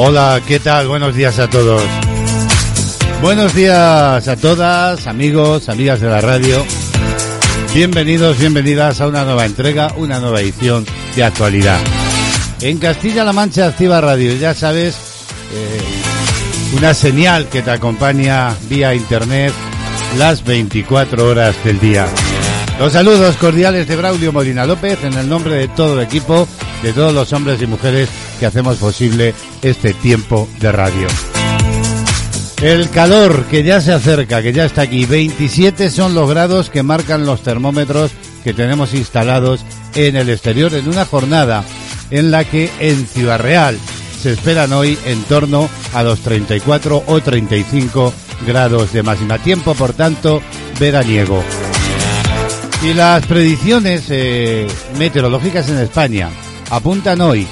Hola, ¿qué tal? Buenos días a todos. Buenos días a todas, amigos, amigas de la radio. Bienvenidos, bienvenidas a una nueva entrega, una nueva edición de actualidad. En Castilla-La Mancha Activa Radio, ya sabes, eh, una señal que te acompaña vía internet las 24 horas del día. Los saludos cordiales de Braulio Molina López en el nombre de todo el equipo, de todos los hombres y mujeres que hacemos posible este tiempo de radio. El calor que ya se acerca, que ya está aquí, 27 son los grados que marcan los termómetros que tenemos instalados en el exterior en una jornada en la que en Ciudad Real se esperan hoy en torno a los 34 o 35 grados de máxima. Tiempo, por tanto, veraniego. Y las predicciones eh, meteorológicas en España apuntan hoy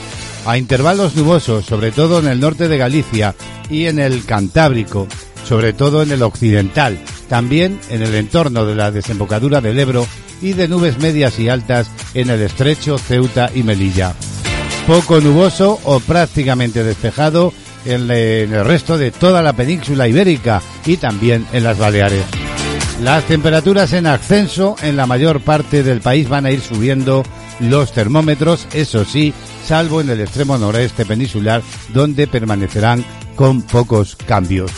a intervalos nubosos, sobre todo en el norte de Galicia y en el Cantábrico, sobre todo en el occidental, también en el entorno de la desembocadura del Ebro y de nubes medias y altas en el estrecho Ceuta y Melilla. Poco nuboso o prácticamente despejado en el resto de toda la península ibérica y también en las Baleares. Las temperaturas en ascenso en la mayor parte del país van a ir subiendo los termómetros, eso sí, salvo en el extremo noreste peninsular, donde permanecerán con pocos cambios.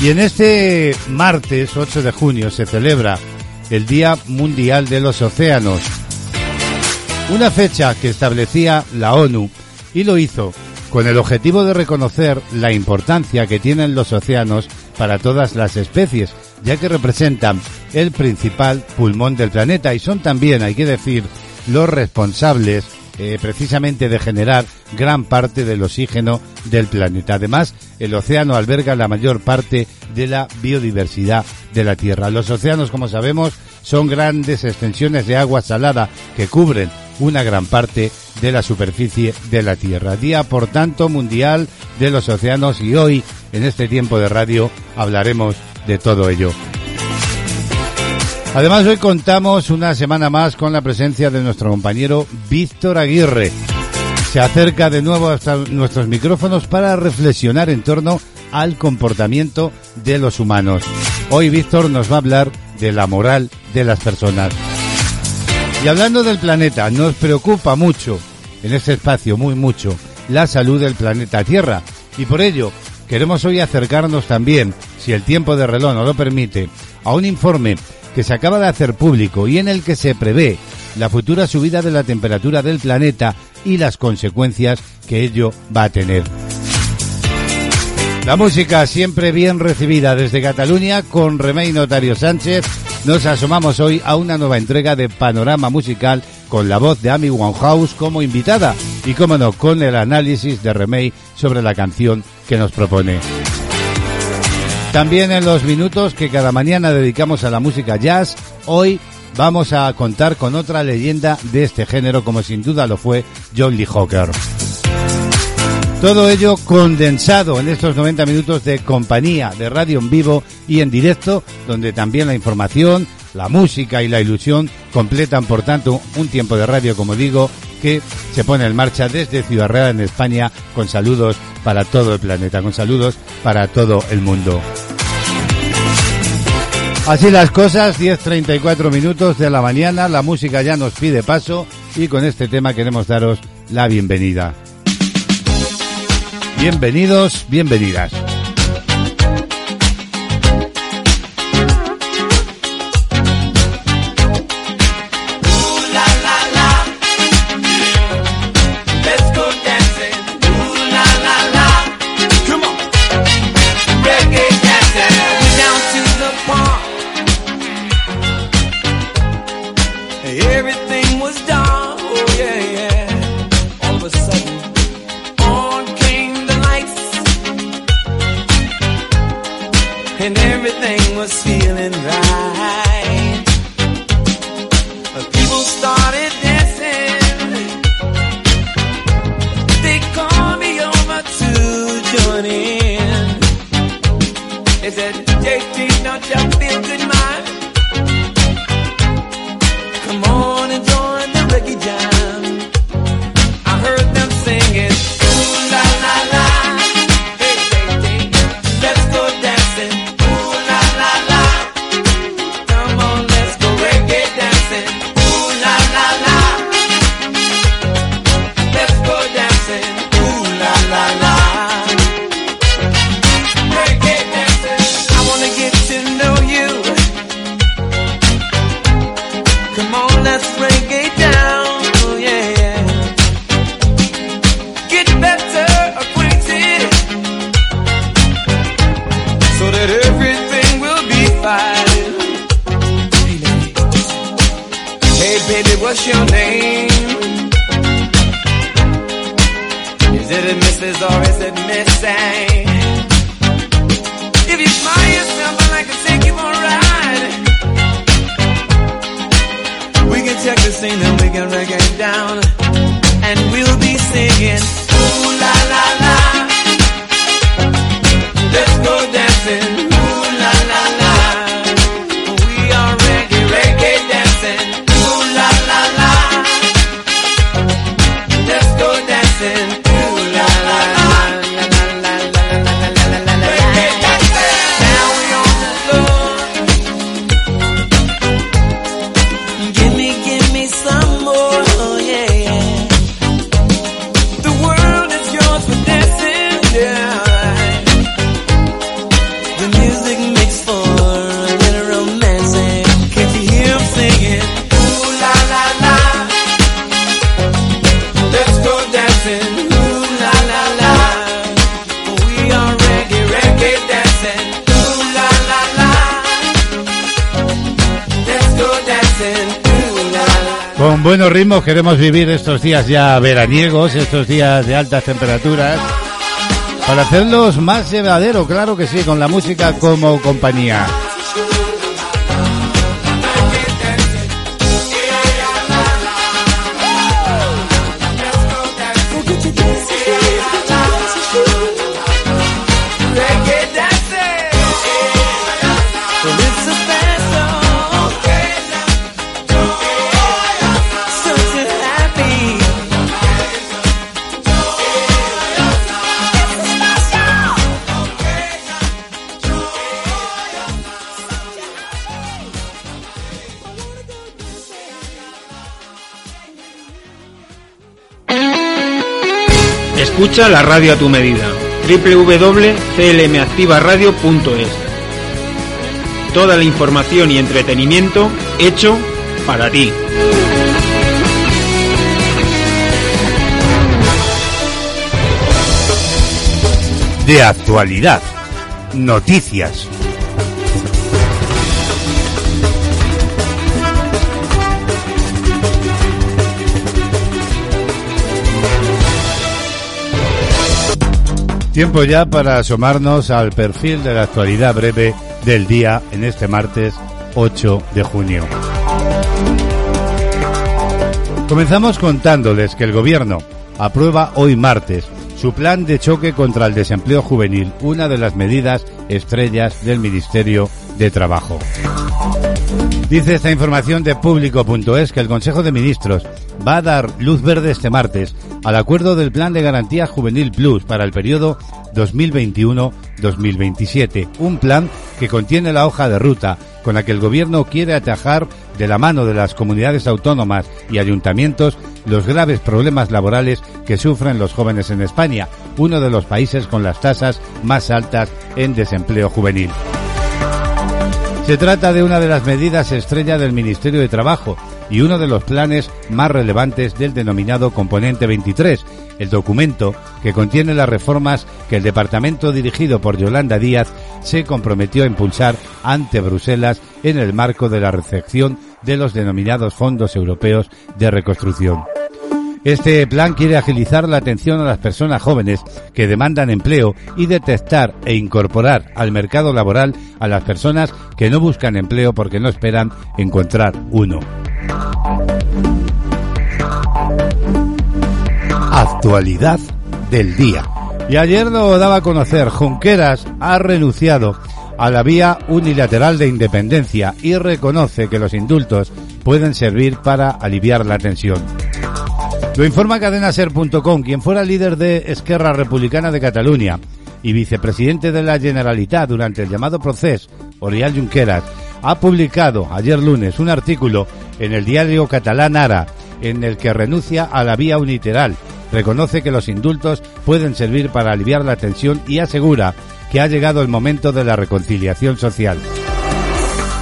Y en este martes 8 de junio se celebra el Día Mundial de los Océanos, una fecha que establecía la ONU y lo hizo con el objetivo de reconocer la importancia que tienen los océanos para todas las especies, ya que representan el principal pulmón del planeta y son también, hay que decir, los responsables eh, precisamente de generar gran parte del oxígeno del planeta. Además, el océano alberga la mayor parte de la biodiversidad de la Tierra. Los océanos, como sabemos, son grandes extensiones de agua salada que cubren una gran parte de la superficie de la Tierra. Día, por tanto, mundial de los océanos y hoy, en este tiempo de radio, hablaremos de todo ello. Además, hoy contamos una semana más con la presencia de nuestro compañero Víctor Aguirre. Se acerca de nuevo hasta nuestros micrófonos para reflexionar en torno al comportamiento de los humanos. Hoy Víctor nos va a hablar de la moral de las personas. Y hablando del planeta, nos preocupa mucho, en este espacio muy mucho, la salud del planeta Tierra. Y por ello, queremos hoy acercarnos también, si el tiempo de reloj no lo permite, a un informe que se acaba de hacer público y en el que se prevé la futura subida de la temperatura del planeta y las consecuencias que ello va a tener. La música siempre bien recibida desde Cataluña con Remey Notario Sánchez. Nos asomamos hoy a una nueva entrega de Panorama Musical con la voz de Amy Winehouse como invitada y, como no, con el análisis de Remey sobre la canción que nos propone. También en los minutos que cada mañana dedicamos a la música jazz, hoy vamos a contar con otra leyenda de este género como sin duda lo fue John Lee Hooker. Todo ello condensado en estos 90 minutos de compañía de radio en vivo y en directo, donde también la información, la música y la ilusión completan, por tanto, un tiempo de radio, como digo, que se pone en marcha desde Ciudad Real en España con saludos para todo el planeta, con saludos para todo el mundo. Así las cosas, 10.34 minutos de la mañana, la música ya nos pide paso y con este tema queremos daros la bienvenida. Bienvenidos, bienvenidas. sudden. On came the lights. And there vivir estos días ya veraniegos, estos días de altas temperaturas, para hacerlos más llevadero, claro que sí, con la música como compañía. La radio a tu medida. www.clmactivaradio.es Toda la información y entretenimiento hecho para ti. De actualidad. Noticias Tiempo ya para asomarnos al perfil de la actualidad breve del día en este martes 8 de junio. Comenzamos contándoles que el Gobierno aprueba hoy martes su plan de choque contra el desempleo juvenil, una de las medidas estrellas del Ministerio de Trabajo. Dice esta información de público.es que el Consejo de Ministros va a dar luz verde este martes al acuerdo del Plan de Garantía Juvenil Plus para el periodo 2021-2027, un plan que contiene la hoja de ruta con la que el gobierno quiere atajar de la mano de las comunidades autónomas y ayuntamientos los graves problemas laborales que sufren los jóvenes en España, uno de los países con las tasas más altas en desempleo juvenil. Se trata de una de las medidas estrella del Ministerio de Trabajo y uno de los planes más relevantes del denominado Componente 23, el documento que contiene las reformas que el departamento dirigido por Yolanda Díaz se comprometió a impulsar ante Bruselas en el marco de la recepción de los denominados fondos europeos de reconstrucción. Este plan quiere agilizar la atención a las personas jóvenes que demandan empleo y detectar e incorporar al mercado laboral a las personas que no buscan empleo porque no esperan encontrar uno. Actualidad del día. Y ayer lo daba a conocer, Junqueras ha renunciado a la vía unilateral de independencia y reconoce que los indultos pueden servir para aliviar la tensión. Lo informa cadenaser.com, quien fuera líder de Esquerra Republicana de Cataluña y vicepresidente de la Generalitat durante el llamado proceso, Oriol Junqueras, ha publicado ayer lunes un artículo en el diario catalán Ara en el que renuncia a la vía unilateral, reconoce que los indultos pueden servir para aliviar la tensión y asegura que ha llegado el momento de la reconciliación social.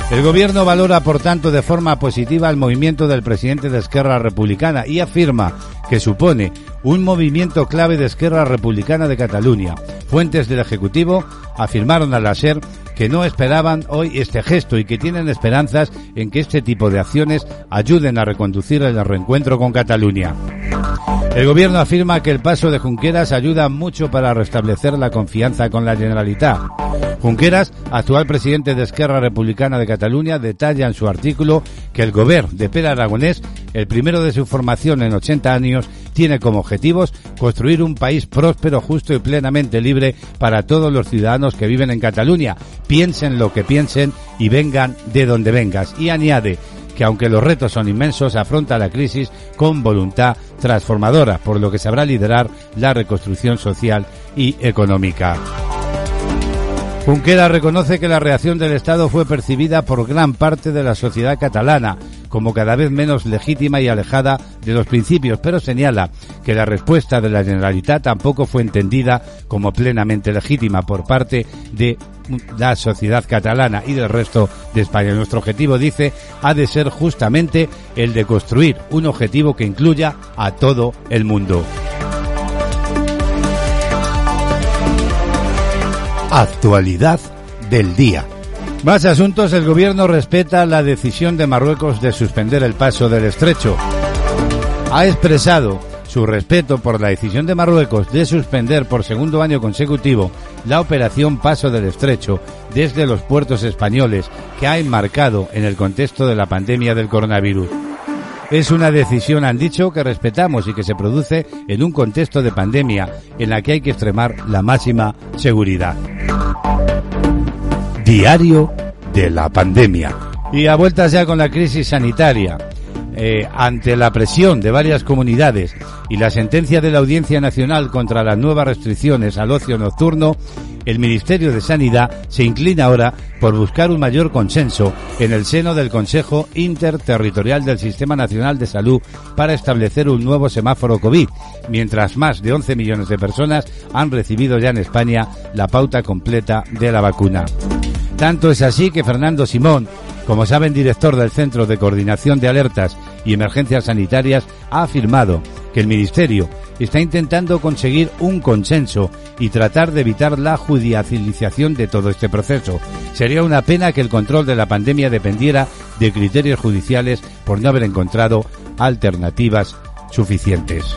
El gobierno valora, por tanto, de forma positiva el movimiento del presidente de Esquerra Republicana y afirma que supone un movimiento clave de Esquerra Republicana de Cataluña. Fuentes del Ejecutivo afirmaron al SER que no esperaban hoy este gesto y que tienen esperanzas en que este tipo de acciones ayuden a reconducir el reencuentro con Cataluña. El gobierno afirma que el paso de Junqueras ayuda mucho para restablecer la confianza con la Generalitat. Junqueras, actual presidente de Esquerra Republicana de Cataluña, detalla en su artículo que el gobierno de Pere Aragonés, el primero de su formación en 80 años, tiene como objetivos construir un país próspero, justo y plenamente libre para todos los ciudadanos que viven en Cataluña. Piensen lo que piensen y vengan de donde vengas. Y añade que aunque los retos son inmensos, afronta la crisis con voluntad transformadora, por lo que sabrá liderar la reconstrucción social y económica. Junquera reconoce que la reacción del Estado fue percibida por gran parte de la sociedad catalana como cada vez menos legítima y alejada de los principios, pero señala que la respuesta de la Generalitat tampoco fue entendida como plenamente legítima por parte de la sociedad catalana y del resto de España. Nuestro objetivo, dice, ha de ser justamente el de construir un objetivo que incluya a todo el mundo. Actualidad del día. Más asuntos, el gobierno respeta la decisión de Marruecos de suspender el paso del estrecho. Ha expresado su respeto por la decisión de Marruecos de suspender por segundo año consecutivo la operación Paso del Estrecho desde los puertos españoles que ha enmarcado en el contexto de la pandemia del coronavirus. Es una decisión, han dicho, que respetamos y que se produce en un contexto de pandemia en la que hay que extremar la máxima seguridad. Diario de la pandemia. Y a vueltas ya con la crisis sanitaria. Eh, ante la presión de varias comunidades y la sentencia de la Audiencia Nacional contra las nuevas restricciones al ocio nocturno, el Ministerio de Sanidad se inclina ahora por buscar un mayor consenso en el seno del Consejo Interterritorial del Sistema Nacional de Salud para establecer un nuevo semáforo COVID, mientras más de 11 millones de personas han recibido ya en España la pauta completa de la vacuna. Tanto es así que Fernando Simón, como saben, director del Centro de Coordinación de Alertas y Emergencias Sanitarias, ha afirmado que el Ministerio está intentando conseguir un consenso y tratar de evitar la judicialización de todo este proceso. Sería una pena que el control de la pandemia dependiera de criterios judiciales por no haber encontrado alternativas suficientes.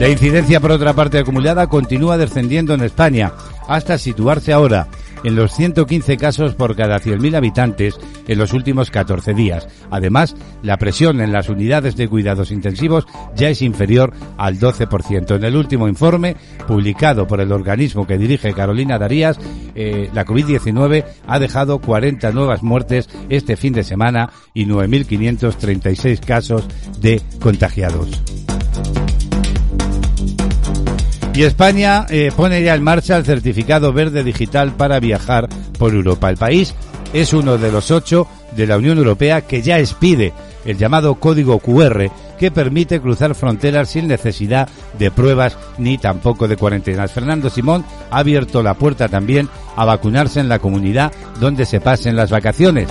La incidencia, por otra parte, acumulada continúa descendiendo en España hasta situarse ahora en los 115 casos por cada 100.000 habitantes en los últimos 14 días. Además, la presión en las unidades de cuidados intensivos ya es inferior al 12%. En el último informe, publicado por el organismo que dirige Carolina Darías, eh, la COVID-19 ha dejado 40 nuevas muertes este fin de semana y 9.536 casos de contagiados. Y España eh, pone ya en marcha el certificado verde digital para viajar por Europa. El país es uno de los ocho de la Unión Europea que ya expide el llamado código QR que permite cruzar fronteras sin necesidad de pruebas ni tampoco de cuarentenas. Fernando Simón ha abierto la puerta también a vacunarse en la comunidad donde se pasen las vacaciones.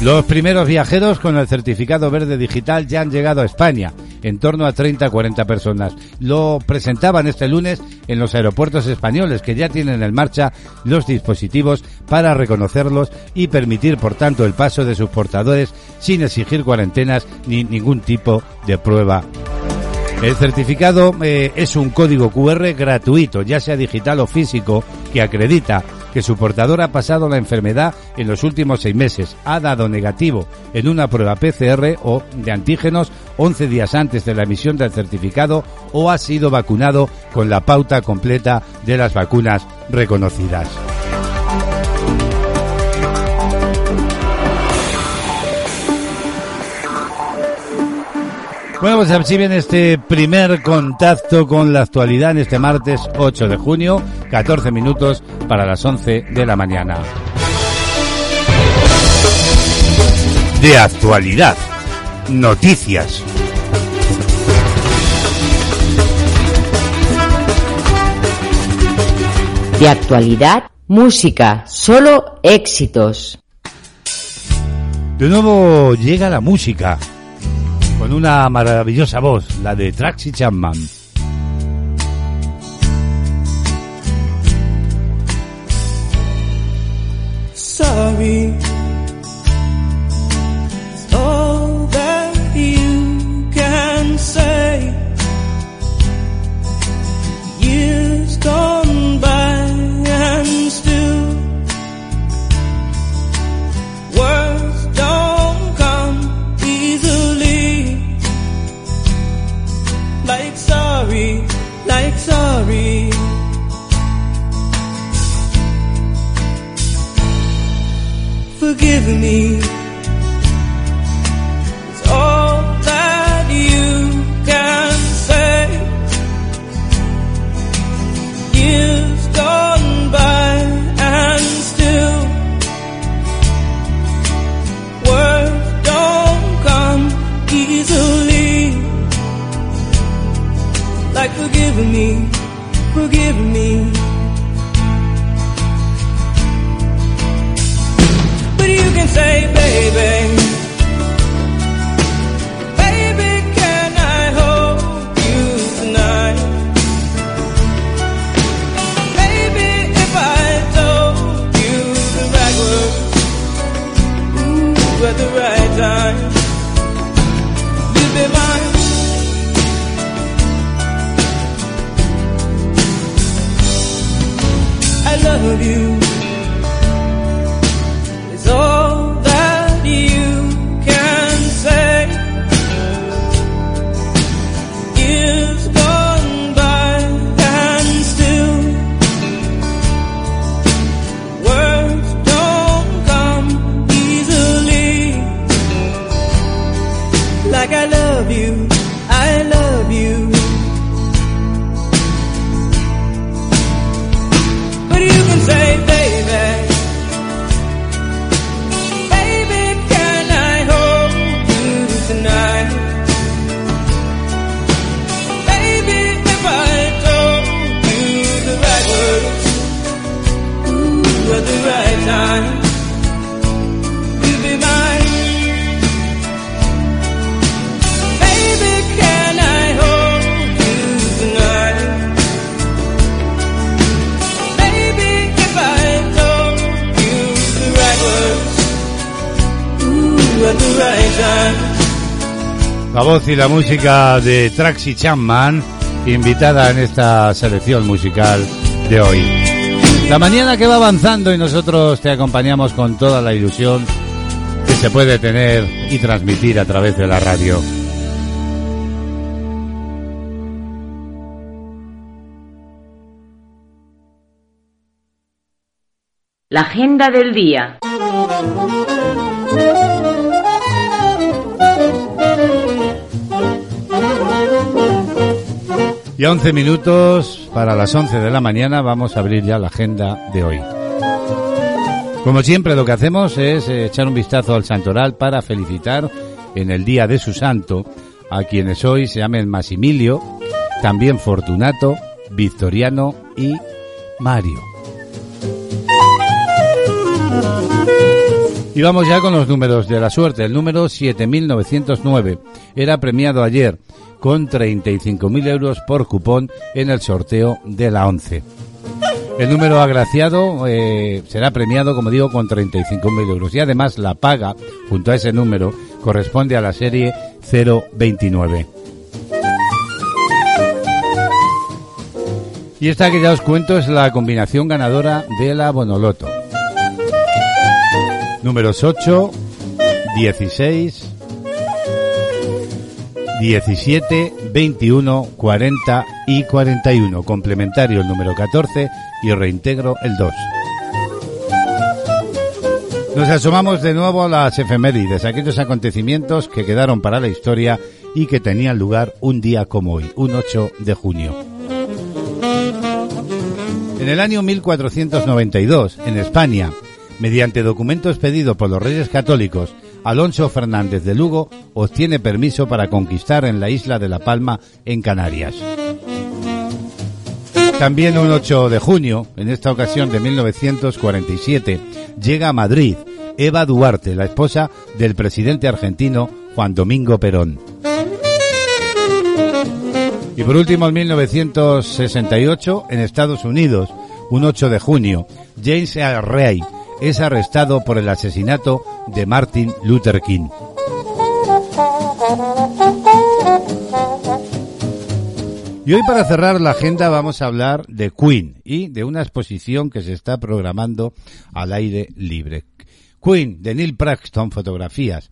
Los primeros viajeros con el certificado verde digital ya han llegado a España, en torno a 30-40 personas. Lo presentaban este lunes en los aeropuertos españoles, que ya tienen en marcha los dispositivos para reconocerlos y permitir, por tanto, el paso de sus portadores sin exigir cuarentenas ni ningún tipo de prueba el certificado eh, es un código QR gratuito, ya sea digital o físico, que acredita que su portador ha pasado la enfermedad en los últimos seis meses, ha dado negativo en una prueba PCR o de antígenos 11 días antes de la emisión del certificado o ha sido vacunado con la pauta completa de las vacunas reconocidas. Bueno, pues así viene este primer contacto con la actualidad en este martes 8 de junio, 14 minutos para las 11 de la mañana. De actualidad, noticias. De actualidad, música, solo éxitos. De nuevo llega la música con una maravillosa voz, la de Traxi Chapman. Y la música de Traxi Chapman, invitada en esta selección musical de hoy. La mañana que va avanzando y nosotros te acompañamos con toda la ilusión que se puede tener y transmitir a través de la radio. La agenda del día. Y a 11 minutos para las 11 de la mañana vamos a abrir ya la agenda de hoy. Como siempre, lo que hacemos es eh, echar un vistazo al santoral para felicitar en el día de su santo a quienes hoy se llamen Massimilio, también Fortunato, Victoriano y Mario. Y vamos ya con los números de la suerte. El número 7909 era premiado ayer con 35.000 euros por cupón en el sorteo de la 11. El número agraciado eh, será premiado, como digo, con 35.000 euros. Y además la paga, junto a ese número, corresponde a la serie 029. Y esta que ya os cuento es la combinación ganadora de la Bonoloto. Números 8, 16, 17, 21, 40 y 41. Complementario el número 14 y reintegro el 2. Nos asomamos de nuevo a las efemérides, aquellos acontecimientos que quedaron para la historia y que tenían lugar un día como hoy, un 8 de junio. En el año 1492, en España, mediante documento expedido por los Reyes Católicos, Alonso Fernández de Lugo obtiene permiso para conquistar en la isla de La Palma, en Canarias. También un 8 de junio, en esta ocasión de 1947, llega a Madrid Eva Duarte, la esposa del presidente argentino Juan Domingo Perón. Y por último, en 1968, en Estados Unidos, un 8 de junio, James A. Ray es arrestado por el asesinato de Martin Luther King. Y hoy para cerrar la agenda vamos a hablar de Queen y de una exposición que se está programando al aire libre. Queen de Neil Braxton Fotografías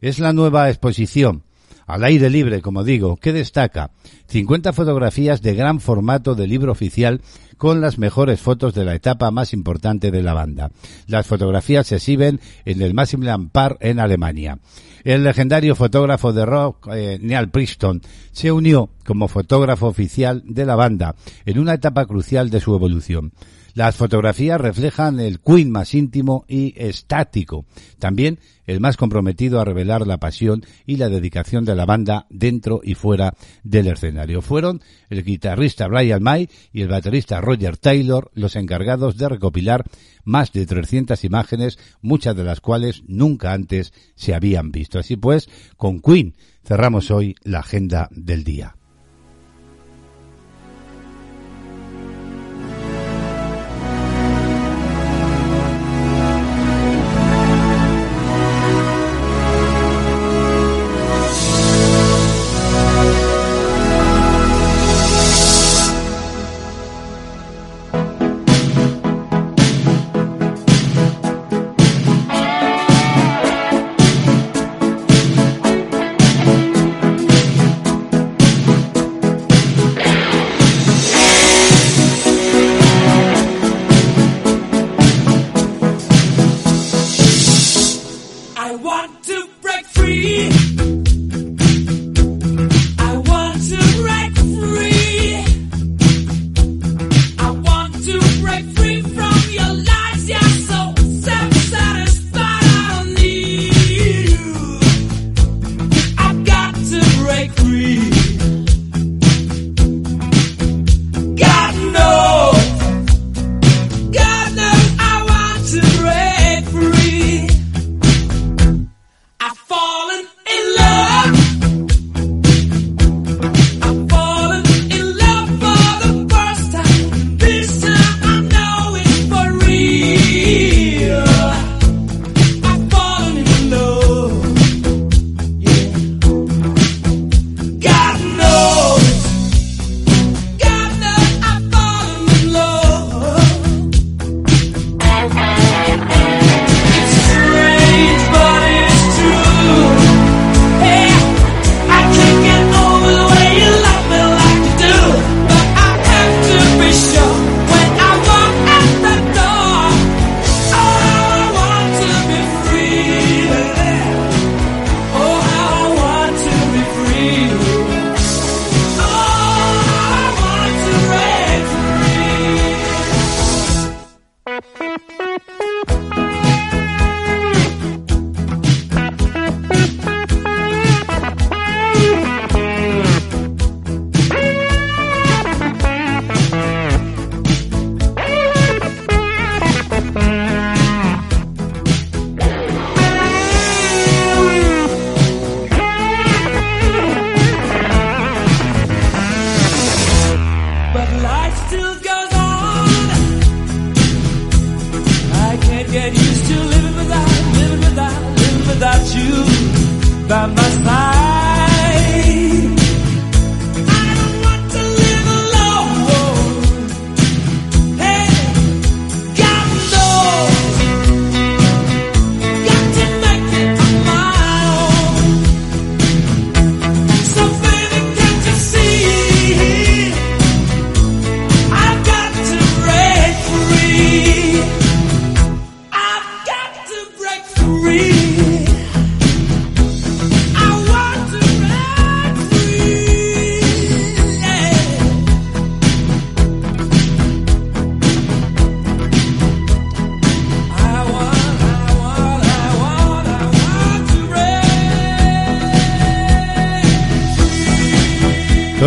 es la nueva exposición al aire libre, como digo, que destaca 50 fotografías de gran formato de libro oficial con las mejores fotos de la etapa más importante de la banda. Las fotografías se exhiben en el Maximilian Park en Alemania. El legendario fotógrafo de rock eh, Neil Preston se unió como fotógrafo oficial de la banda en una etapa crucial de su evolución. Las fotografías reflejan el Queen más íntimo y estático, también el más comprometido a revelar la pasión y la dedicación de la banda dentro y fuera del escenario. Fueron el guitarrista Brian May y el baterista Roger Taylor los encargados de recopilar más de 300 imágenes, muchas de las cuales nunca antes se habían visto. Así pues, con Queen cerramos hoy la agenda del día.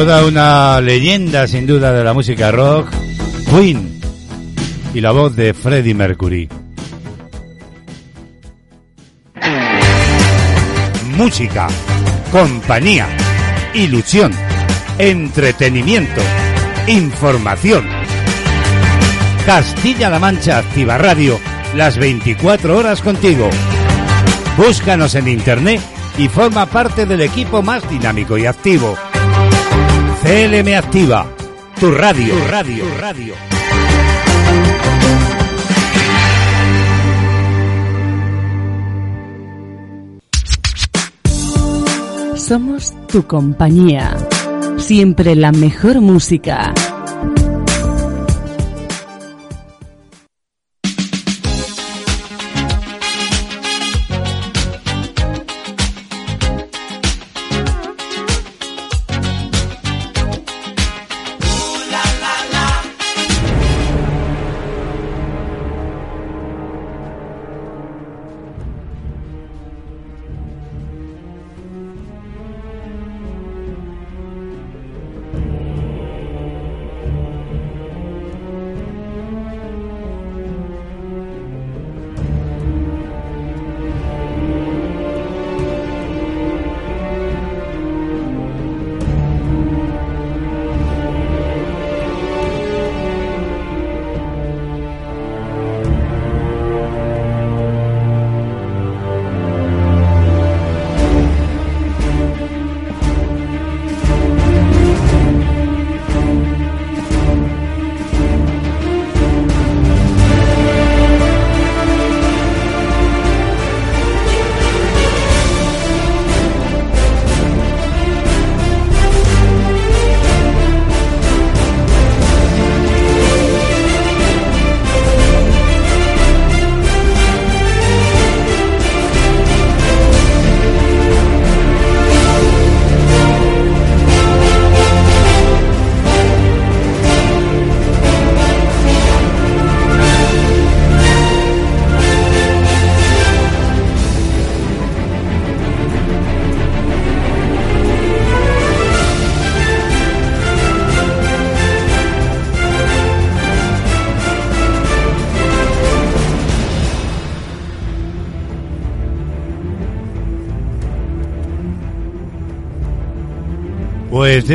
Toda una leyenda sin duda de la música rock, Queen y la voz de Freddie Mercury. Música, compañía, ilusión, entretenimiento, información. Castilla-La Mancha Activa Radio, las 24 horas contigo. Búscanos en internet y forma parte del equipo más dinámico y activo. CLM Activa, tu radio, tu radio, tu radio. Somos tu compañía. Siempre la mejor música.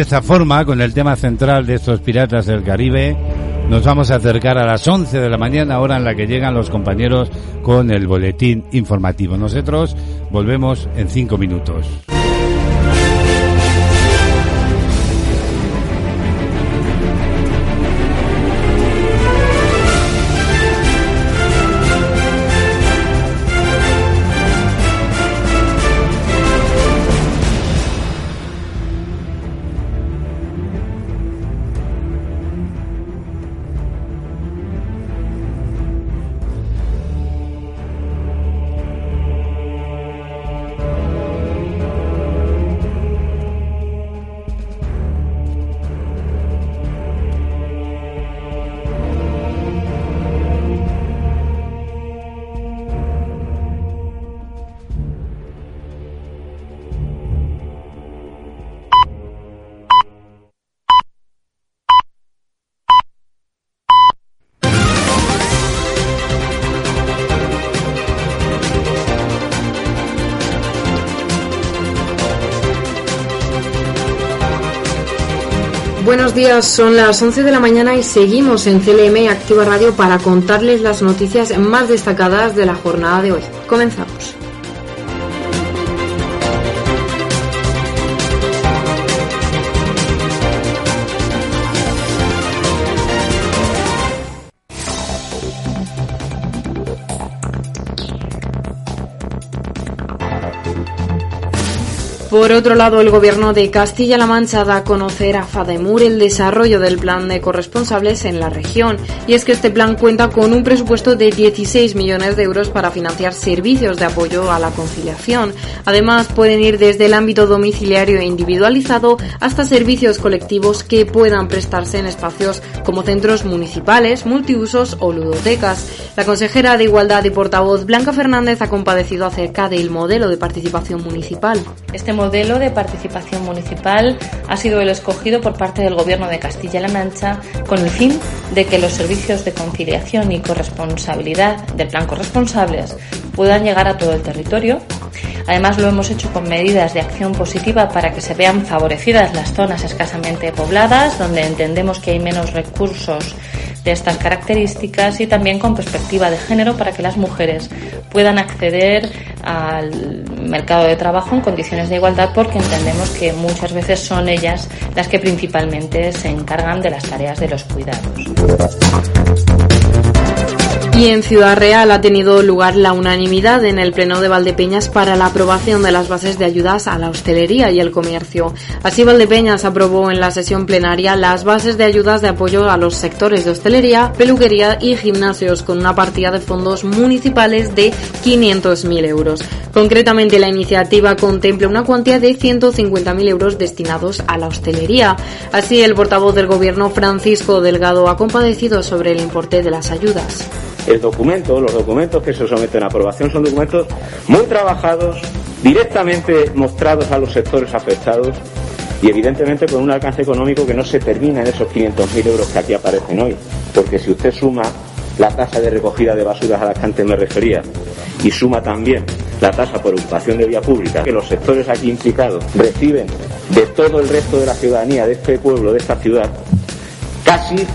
De esta forma, con el tema central de estos piratas del Caribe, nos vamos a acercar a las 11 de la mañana, hora en la que llegan los compañeros con el boletín informativo. Nosotros volvemos en cinco minutos. Son las 11 de la mañana y seguimos en CLM Activa Radio para contarles las noticias más destacadas de la jornada de hoy. Comenzamos. Por otro lado, el gobierno de Castilla-La Mancha da a conocer a Fademur el desarrollo del plan de corresponsables en la región. Y es que este plan cuenta con un presupuesto de 16 millones de euros para financiar servicios de apoyo a la conciliación. Además, pueden ir desde el ámbito domiciliario e individualizado hasta servicios colectivos que puedan prestarse en espacios como centros municipales, multiusos o ludotecas. La consejera de Igualdad y portavoz Blanca Fernández ha compadecido acerca del modelo de participación municipal. Este modelo de participación municipal ha sido el escogido por parte del Gobierno de Castilla-La Mancha con el fin de que los servicios de conciliación y corresponsabilidad del Plan Corresponsables puedan llegar a todo el territorio. Además, lo hemos hecho con medidas de acción positiva para que se vean favorecidas las zonas escasamente pobladas, donde entendemos que hay menos recursos de estas características y también con perspectiva de género para que las mujeres puedan acceder al mercado de trabajo en condiciones de igualdad porque entendemos que muchas veces son ellas las que principalmente se encargan de las tareas de los cuidados. Y en Ciudad Real ha tenido lugar la unanimidad en el Pleno de Valdepeñas para la aprobación de las bases de ayudas a la hostelería y el comercio. Así Valdepeñas aprobó en la sesión plenaria las bases de ayudas de apoyo a los sectores de hostelería, peluquería y gimnasios con una partida de fondos municipales de 500.000 euros. Concretamente la iniciativa contempla una cuantía de 150.000 euros destinados a la hostelería. Así el portavoz del gobierno Francisco Delgado ha compadecido sobre el importe de las ayudas. El documento, los documentos que se someten a aprobación son documentos muy trabajados, directamente mostrados a los sectores afectados y evidentemente con un alcance económico que no se termina en esos 500.000 euros que aquí aparecen hoy. Porque si usted suma la tasa de recogida de basuras a la que antes me refería y suma también la tasa por ocupación de vía pública que los sectores aquí implicados reciben de todo el resto de la ciudadanía de este pueblo, de esta ciudad, casi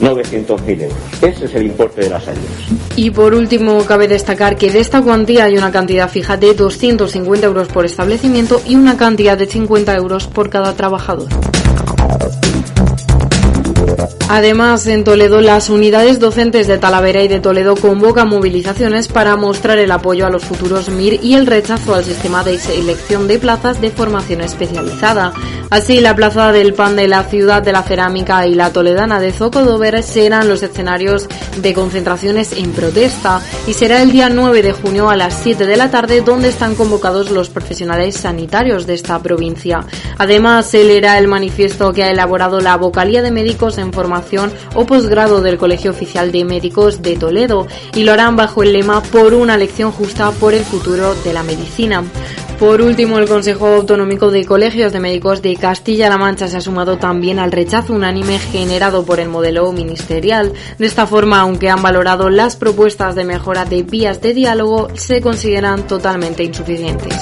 900.000 euros. Ese es el importe de las ayudas. Y por último, cabe destacar que de esta cuantía hay una cantidad fija de 250 euros por establecimiento y una cantidad de 50 euros por cada trabajador. Además, en Toledo, las unidades docentes de Talavera y de Toledo convocan movilizaciones para mostrar el apoyo a los futuros MIR y el rechazo al sistema de selección de plazas de formación especializada. Así, la Plaza del Pan de la Ciudad de la Cerámica y la Toledana de Zocodover serán los escenarios de concentraciones en protesta y será el día 9 de junio a las 7 de la tarde donde están convocados los profesionales sanitarios de esta provincia. Además, se leerá el manifiesto que ha elaborado la Vocalía de Médicos en formación o posgrado del Colegio Oficial de Médicos de Toledo y lo harán bajo el lema por una elección justa por el futuro de la medicina. Por último, el Consejo Autonómico de Colegios de Médicos de Castilla-La Mancha se ha sumado también al rechazo unánime generado por el modelo ministerial. De esta forma, aunque han valorado las propuestas de mejora de vías de diálogo, se consideran totalmente insuficientes.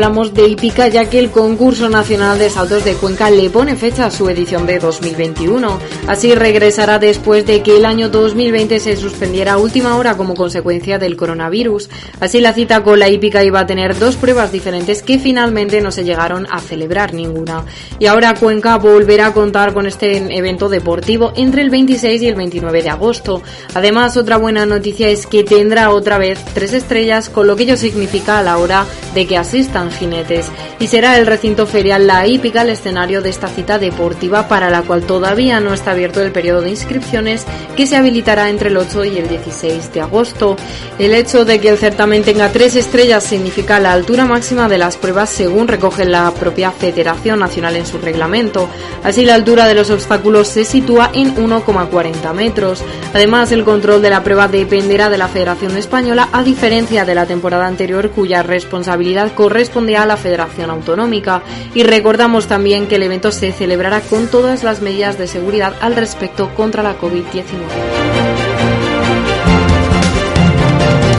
Hablamos de Hípica ya que el concurso nacional de saltos de Cuenca le pone fecha a su edición de 2021. Así regresará después de que el año 2020 se suspendiera a última hora como consecuencia del coronavirus. Así la cita con la Hípica iba a tener dos pruebas diferentes que finalmente no se llegaron a celebrar ninguna. Y ahora Cuenca volverá a contar con este evento deportivo entre el 26 y el 29 de agosto. Además, otra buena noticia es que tendrá otra vez tres estrellas, con lo que ello significa a la hora de que asistan jinetes y será el recinto ferial La Hípica el escenario de esta cita deportiva para la cual todavía no está abierto el periodo de inscripciones que se habilitará entre el 8 y el 16 de agosto. El hecho de que el certamen tenga tres estrellas significa la altura máxima de las pruebas según recoge la propia Federación Nacional en su reglamento. Así la altura de los obstáculos se sitúa en 1,40 metros. Además el control de la prueba dependerá de la Federación Española a diferencia de la temporada anterior cuya responsabilidad corresponde a la Federación Autonómica y recordamos también que el evento se celebrará con todas las medidas de seguridad al respecto contra la COVID-19.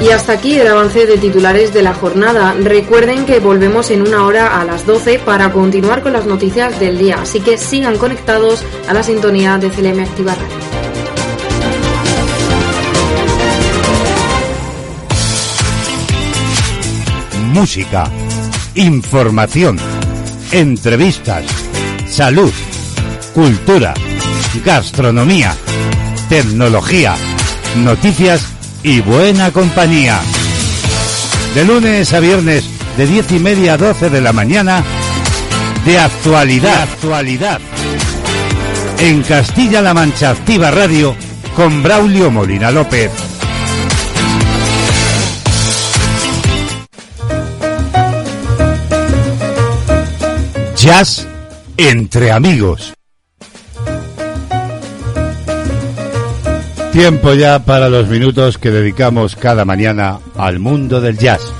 Y hasta aquí el avance de titulares de la jornada. Recuerden que volvemos en una hora a las 12 para continuar con las noticias del día, así que sigan conectados a la sintonía de CLM Activa Radio. música, información, entrevistas, salud, cultura, gastronomía, tecnología, noticias y buena compañía. De lunes a viernes, de diez y media a 12 de la mañana, de actualidad. En Castilla-La Mancha Activa Radio, con Braulio Molina López. Jazz entre amigos. Tiempo ya para los minutos que dedicamos cada mañana al mundo del jazz.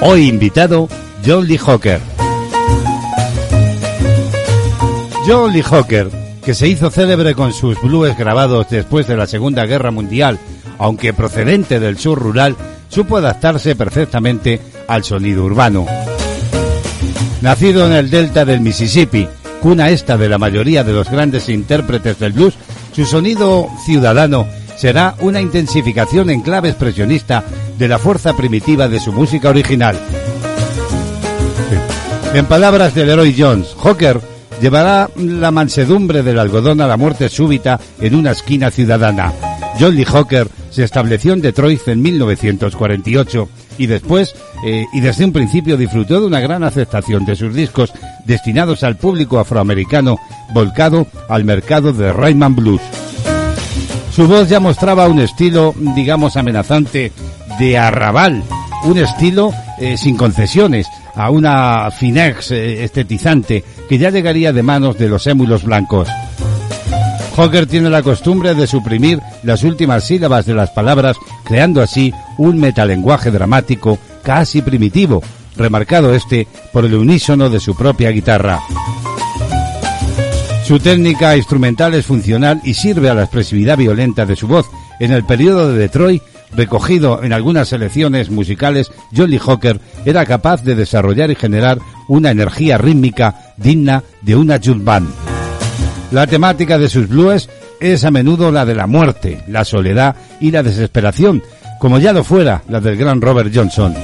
Hoy invitado John Lee Hooker. John Lee Hooker, que se hizo célebre con sus blues grabados después de la Segunda Guerra Mundial, aunque procedente del sur rural, supo adaptarse perfectamente al sonido urbano. Nacido en el delta del Mississippi, cuna esta de la mayoría de los grandes intérpretes del blues, su sonido ciudadano será una intensificación en clave expresionista de la fuerza primitiva de su música original. En palabras de Leroy Jones, Hawker llevará la mansedumbre del algodón a la muerte súbita en una esquina ciudadana. John Lee se estableció en Detroit en 1948 y después eh, y desde un principio disfrutó de una gran aceptación de sus discos destinados al público afroamericano volcado al mercado de Rayman Blues. Su voz ya mostraba un estilo, digamos, amenazante de arrabal, un estilo eh, sin concesiones, a una finex eh, estetizante que ya llegaría de manos de los émulos blancos. Hawker tiene la costumbre de suprimir las últimas sílabas de las palabras, creando así un metalenguaje dramático casi primitivo, remarcado este por el unísono de su propia guitarra. Su técnica instrumental es funcional y sirve a la expresividad violenta de su voz. En el periodo de Detroit, recogido en algunas selecciones musicales, John Lee Hooker era capaz de desarrollar y generar una energía rítmica digna de una jazz band. La temática de sus blues es a menudo la de la muerte, la soledad y la desesperación, como ya lo fuera la del gran Robert Johnson.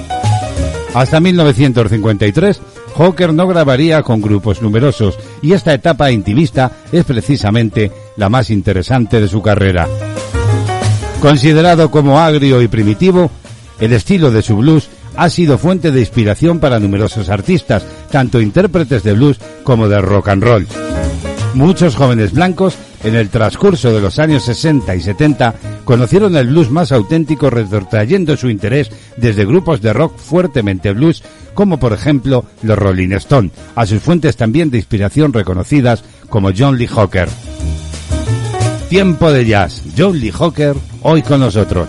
Hasta 1953, Hawker no grabaría con grupos numerosos y esta etapa intimista es precisamente la más interesante de su carrera. Considerado como agrio y primitivo, el estilo de su blues ha sido fuente de inspiración para numerosos artistas, tanto intérpretes de blues como de rock and roll. Muchos jóvenes blancos en el transcurso de los años 60 y 70 conocieron el blues más auténtico retrotrayendo su interés desde grupos de rock fuertemente blues como por ejemplo los Rolling Stone, a sus fuentes también de inspiración reconocidas como John Lee Hooker. Tiempo de jazz, John Lee Hooker, hoy con nosotros.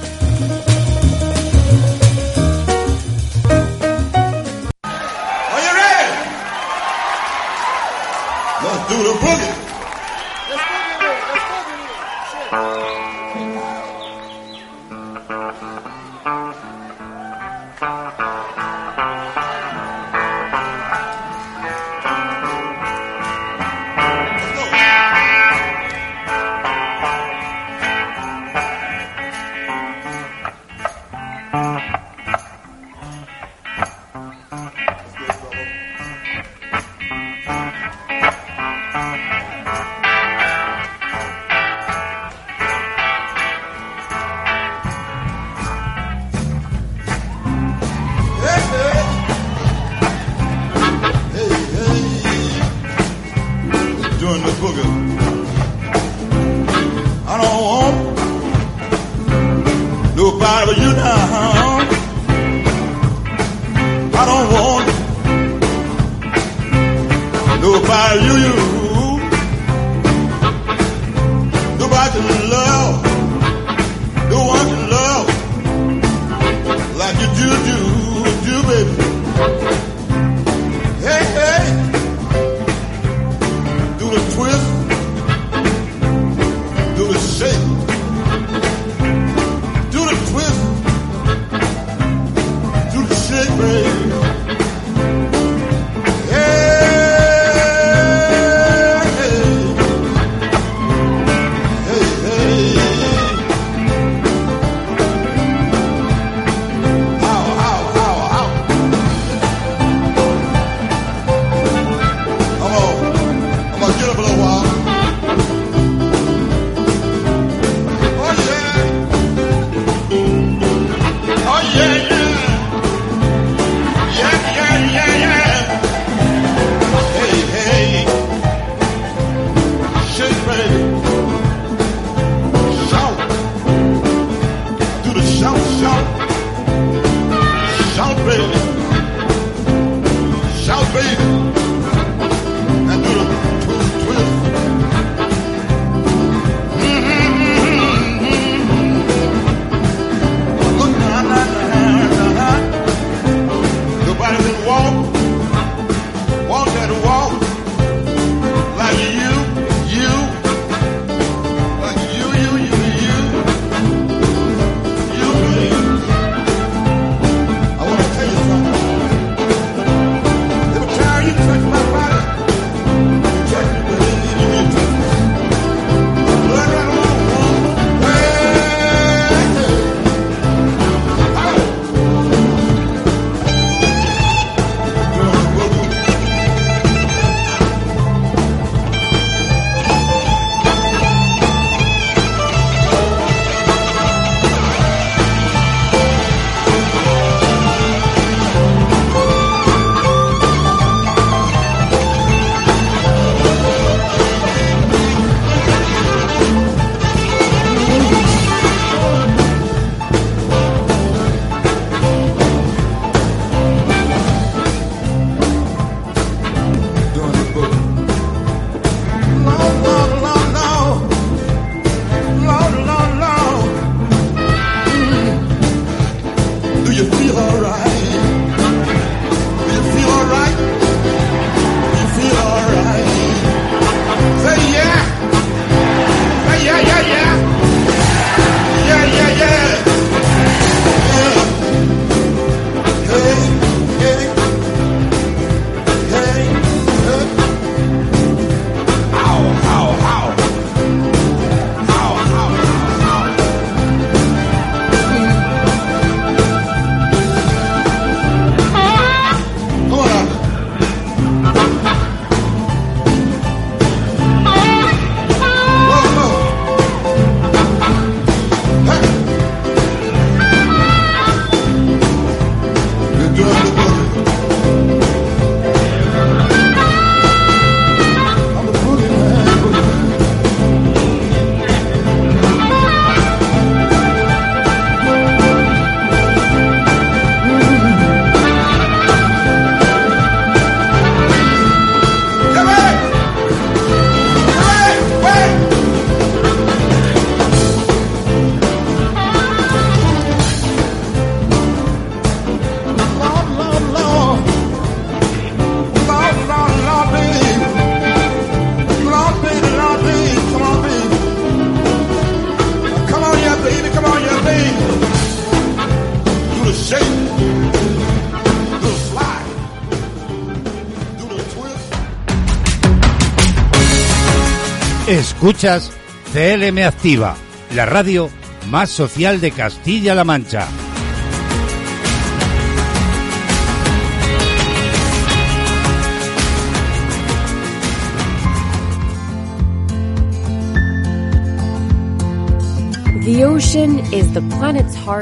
Escuchas CLM Activa, la radio más social de Castilla-La Mancha.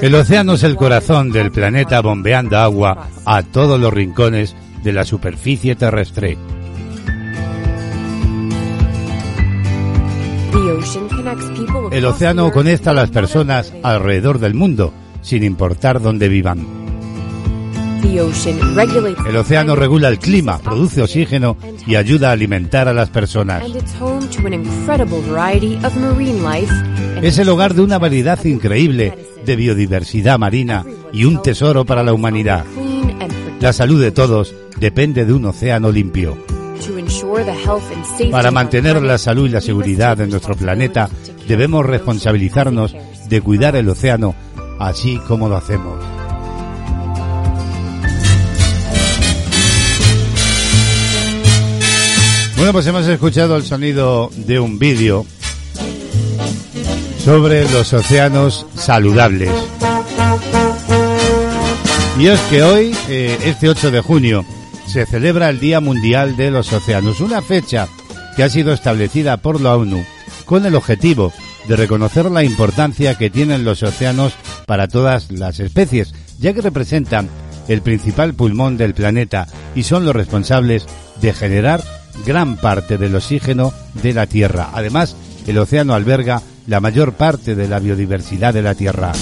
El océano es el corazón del planeta bombeando agua a todos los rincones de la superficie terrestre. El océano conecta a las personas alrededor del mundo, sin importar dónde vivan. El océano regula el clima, produce oxígeno y ayuda a alimentar a las personas. Es el hogar de una variedad increíble de biodiversidad marina y un tesoro para la humanidad. La salud de todos depende de un océano limpio. Para mantener la salud y la seguridad de nuestro planeta, debemos responsabilizarnos de cuidar el océano, así como lo hacemos. Bueno, pues hemos escuchado el sonido de un vídeo sobre los océanos saludables. Y es que hoy, eh, este 8 de junio, se celebra el Día Mundial de los Océanos, una fecha que ha sido establecida por la ONU con el objetivo de reconocer la importancia que tienen los océanos para todas las especies, ya que representan el principal pulmón del planeta y son los responsables de generar gran parte del oxígeno de la Tierra. Además, el océano alberga la mayor parte de la biodiversidad de la Tierra.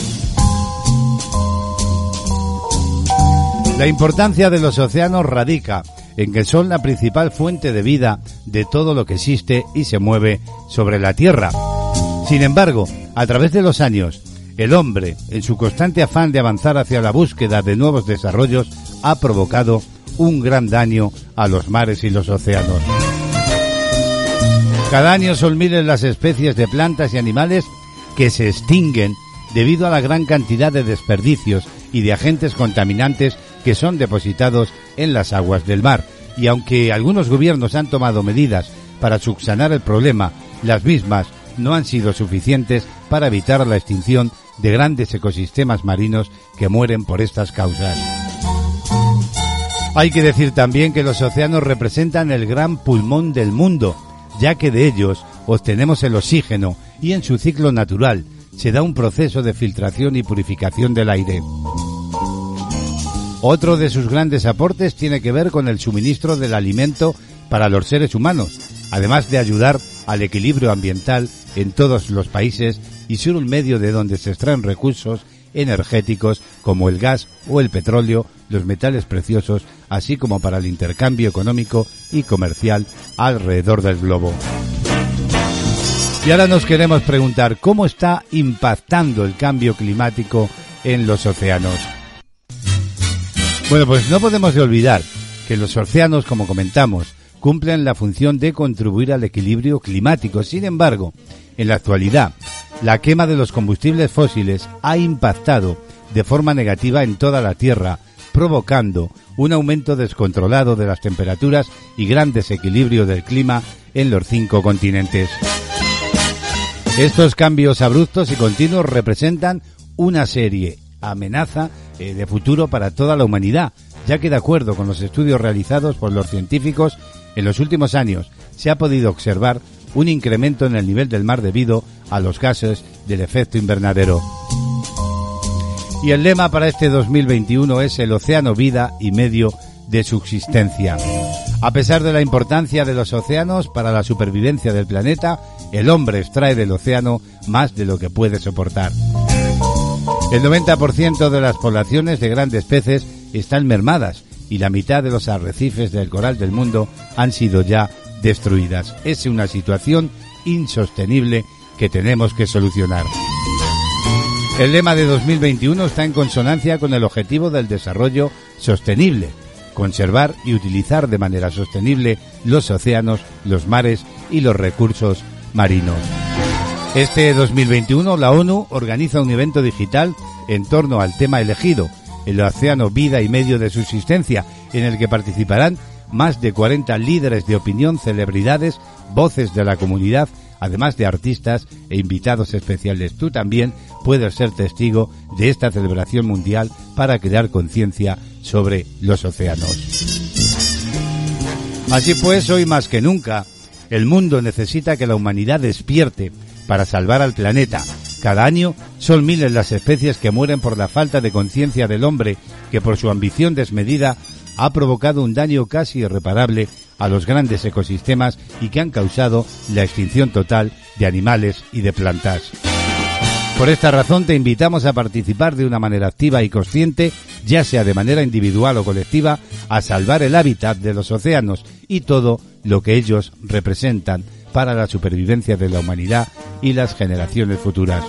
La importancia de los océanos radica en que son la principal fuente de vida de todo lo que existe y se mueve sobre la Tierra. Sin embargo, a través de los años, el hombre, en su constante afán de avanzar hacia la búsqueda de nuevos desarrollos, ha provocado un gran daño a los mares y los océanos. Cada año son miles las especies de plantas y animales que se extinguen debido a la gran cantidad de desperdicios y de agentes contaminantes que son depositados en las aguas del mar. Y aunque algunos gobiernos han tomado medidas para subsanar el problema, las mismas no han sido suficientes para evitar la extinción de grandes ecosistemas marinos que mueren por estas causas. Hay que decir también que los océanos representan el gran pulmón del mundo, ya que de ellos obtenemos el oxígeno y en su ciclo natural se da un proceso de filtración y purificación del aire. Otro de sus grandes aportes tiene que ver con el suministro del alimento para los seres humanos, además de ayudar al equilibrio ambiental en todos los países y ser un medio de donde se extraen recursos energéticos como el gas o el petróleo, los metales preciosos, así como para el intercambio económico y comercial alrededor del globo. Y ahora nos queremos preguntar cómo está impactando el cambio climático en los océanos. Bueno, pues no podemos de olvidar que los océanos, como comentamos, cumplen la función de contribuir al equilibrio climático. Sin embargo, en la actualidad, la quema de los combustibles fósiles ha impactado de forma negativa en toda la Tierra, provocando un aumento descontrolado de las temperaturas y gran desequilibrio del clima en los cinco continentes. Estos cambios abruptos y continuos representan una serie amenaza eh, de futuro para toda la humanidad, ya que de acuerdo con los estudios realizados por los científicos, en los últimos años se ha podido observar un incremento en el nivel del mar debido a los gases del efecto invernadero. Y el lema para este 2021 es el océano vida y medio de subsistencia. A pesar de la importancia de los océanos para la supervivencia del planeta, el hombre extrae del océano más de lo que puede soportar. El 90% de las poblaciones de grandes peces están mermadas y la mitad de los arrecifes del coral del mundo han sido ya destruidas. Es una situación insostenible que tenemos que solucionar. El lema de 2021 está en consonancia con el objetivo del desarrollo sostenible, conservar y utilizar de manera sostenible los océanos, los mares y los recursos marinos. Este 2021 la ONU organiza un evento digital en torno al tema elegido, el océano vida y medio de subsistencia, en el que participarán más de 40 líderes de opinión, celebridades, voces de la comunidad, además de artistas e invitados especiales. Tú también puedes ser testigo de esta celebración mundial para crear conciencia sobre los océanos. Así pues, hoy más que nunca, el mundo necesita que la humanidad despierte para salvar al planeta. Cada año son miles las especies que mueren por la falta de conciencia del hombre que por su ambición desmedida ha provocado un daño casi irreparable a los grandes ecosistemas y que han causado la extinción total de animales y de plantas. Por esta razón te invitamos a participar de una manera activa y consciente, ya sea de manera individual o colectiva, a salvar el hábitat de los océanos y todo lo que ellos representan para la supervivencia de la humanidad y las generaciones futuras.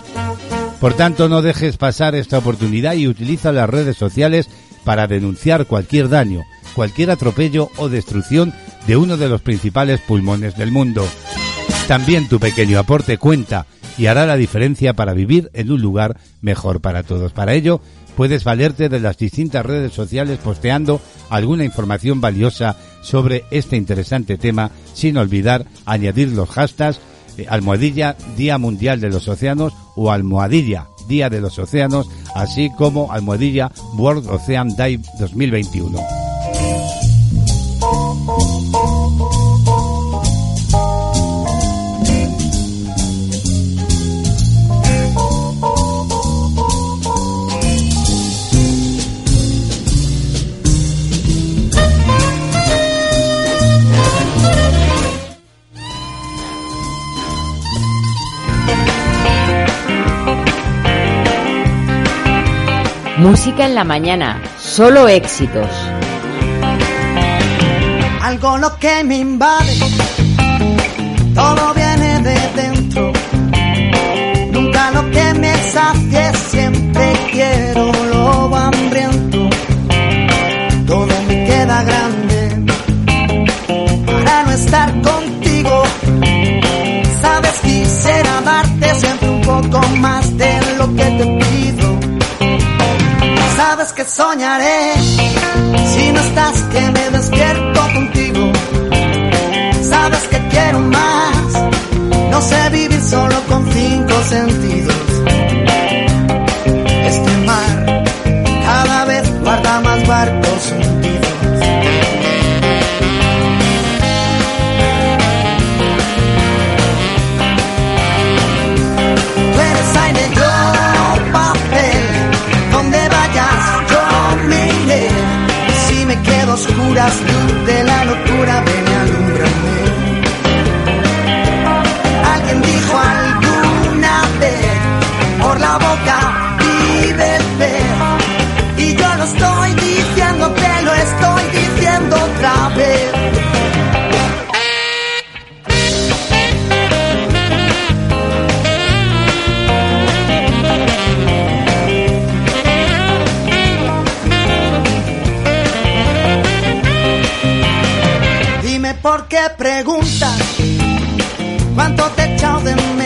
Por tanto, no dejes pasar esta oportunidad y utiliza las redes sociales para denunciar cualquier daño, cualquier atropello o destrucción de uno de los principales pulmones del mundo. También tu pequeño aporte cuenta y hará la diferencia para vivir en un lugar mejor para todos. Para ello, puedes valerte de las distintas redes sociales posteando alguna información valiosa sobre este interesante tema, sin olvidar añadir los hashtags eh, almohadilla Día Mundial de los Océanos o almohadilla Día de los Océanos, así como almohadilla World Ocean Day 2021. Música en la mañana, solo éxitos. Algo lo que me invade, todo viene de dentro. Nunca lo que me sacie, siempre quiero soñaré si no estás que me despierto contigo. Sabes que quiero más. No sé vivir solo con cinco sentidos. Luz de la locura, porque preguntas cuánto te echado de menos.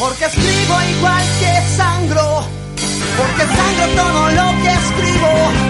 Porque escribo igual que sangro. Porque sangro todo lo que escribo.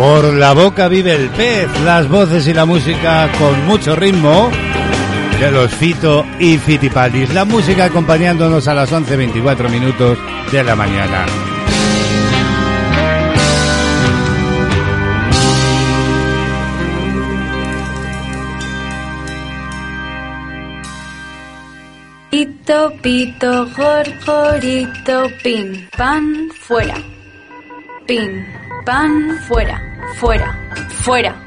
Por la boca vive el pez, las voces y la música con mucho ritmo de los Fito y Fitipaldis. La música acompañándonos a las 11.24 minutos de la mañana. Pito, pito, gorgorito, pin, pan, fuera. Pin, pan, fuera, fuera, fuera.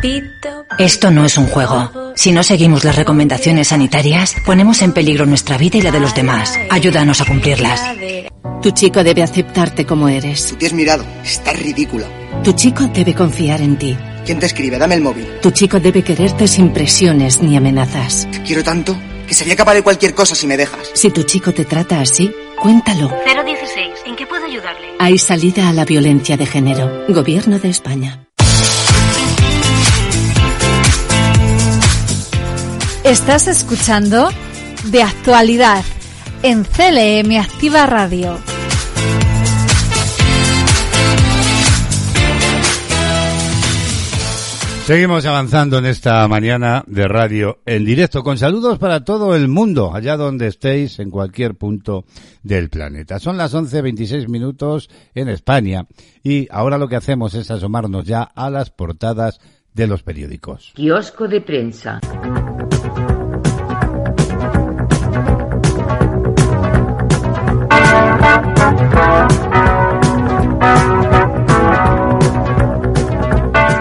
Pito. Esto no es un juego. Si no seguimos las recomendaciones sanitarias, ponemos en peligro nuestra vida y la de los demás. Ayúdanos a cumplirlas. Tu chico debe aceptarte como eres. Tú te has mirado. Estás ridícula. Tu chico debe confiar en ti. ¿Quién te escribe? Dame el móvil. Tu chico debe quererte sin presiones ni amenazas. Te quiero tanto que sería capaz de cualquier cosa si me dejas. Si tu chico te trata así, cuéntalo. 016. Hay salida a la violencia de género. Gobierno de España. Estás escuchando De Actualidad en CLM Activa Radio. Seguimos avanzando en esta mañana de radio en directo con saludos para todo el mundo, allá donde estéis, en cualquier punto del planeta. Son las 11.26 minutos en España y ahora lo que hacemos es asomarnos ya a las portadas de los periódicos. Kiosco de prensa.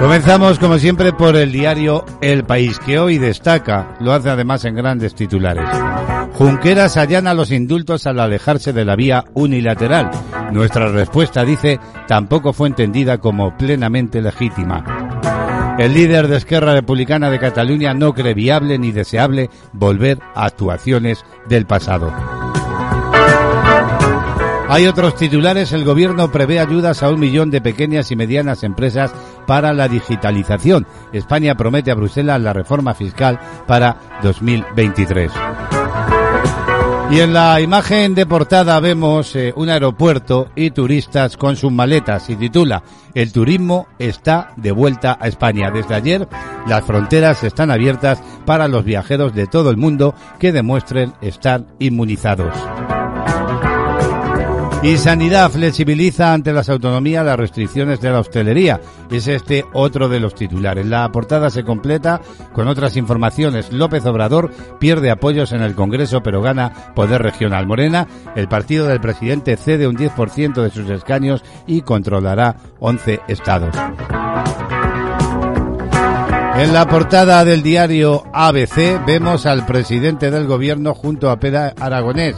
Comenzamos como siempre por el diario El País, que hoy destaca, lo hace además en grandes titulares. Junqueras allana los indultos al alejarse de la vía unilateral. Nuestra respuesta, dice, tampoco fue entendida como plenamente legítima. El líder de Esquerra Republicana de Cataluña no cree viable ni deseable volver a actuaciones del pasado. Hay otros titulares. El gobierno prevé ayudas a un millón de pequeñas y medianas empresas para la digitalización. España promete a Bruselas la reforma fiscal para 2023. Y en la imagen de portada vemos eh, un aeropuerto y turistas con sus maletas y titula El turismo está de vuelta a España. Desde ayer las fronteras están abiertas para los viajeros de todo el mundo que demuestren estar inmunizados. Y Sanidad flexibiliza ante las autonomías las restricciones de la hostelería. Es este otro de los titulares. La portada se completa con otras informaciones. López Obrador pierde apoyos en el Congreso pero gana poder regional. Morena, el partido del presidente cede un 10% de sus escaños y controlará 11 estados. En la portada del diario ABC vemos al presidente del gobierno junto a Pera Aragonés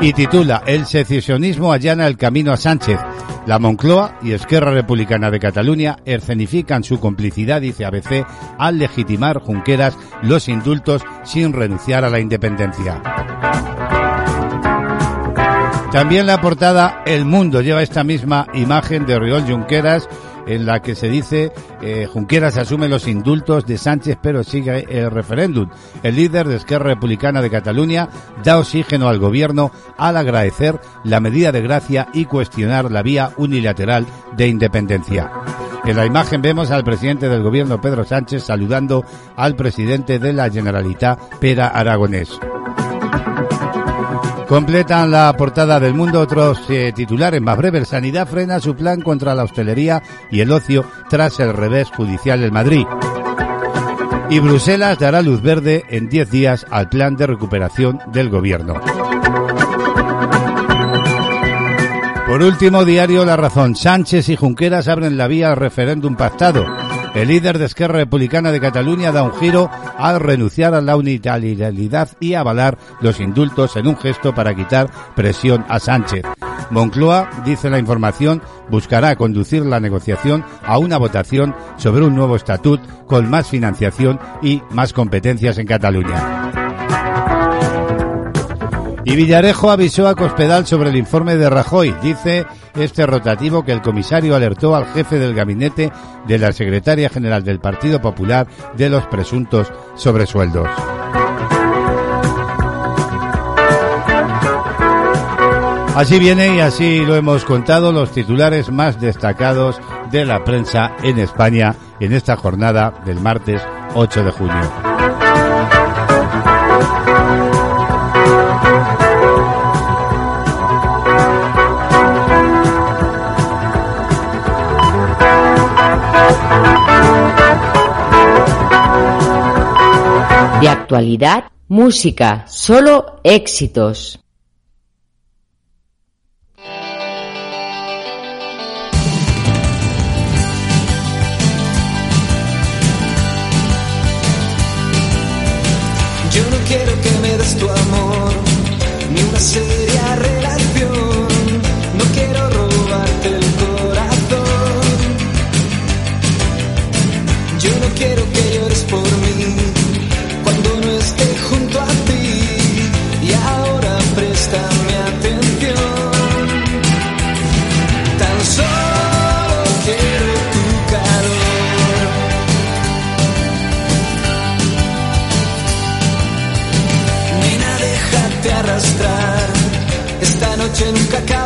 y titula El secesionismo allana el camino a Sánchez. La Moncloa y Esquerra Republicana de Cataluña escenifican su complicidad, dice ABC, al legitimar Junqueras los indultos sin renunciar a la independencia. También la portada El Mundo lleva esta misma imagen de Oriol Junqueras en la que se dice eh, Junqueras asume los indultos de Sánchez pero sigue el referéndum. El líder de Esquerra Republicana de Cataluña da oxígeno al gobierno al agradecer la medida de gracia y cuestionar la vía unilateral de independencia. En la imagen vemos al presidente del gobierno Pedro Sánchez saludando al presidente de la Generalitat Pera Aragonés. Completan la portada del mundo otros eh, titulares más breves. Sanidad frena su plan contra la hostelería y el ocio tras el revés judicial en Madrid. Y Bruselas dará luz verde en 10 días al plan de recuperación del gobierno. Por último, diario La Razón. Sánchez y Junqueras abren la vía al referéndum pactado. El líder de Esquerra Republicana de Cataluña da un giro al renunciar a la unilateralidad y avalar los indultos en un gesto para quitar presión a Sánchez. Moncloa, dice la información, buscará conducir la negociación a una votación sobre un nuevo estatut con más financiación y más competencias en Cataluña. Y Villarejo avisó a Cospedal sobre el informe de Rajoy. Dice este rotativo que el comisario alertó al jefe del gabinete de la secretaria general del Partido Popular de los presuntos sobresueldos. Así viene y así lo hemos contado los titulares más destacados de la prensa en España en esta jornada del martes 8 de junio. De actualidad, música, solo éxitos. Yo no quiero que me des tu amor, ni una seria noche nunca acabará.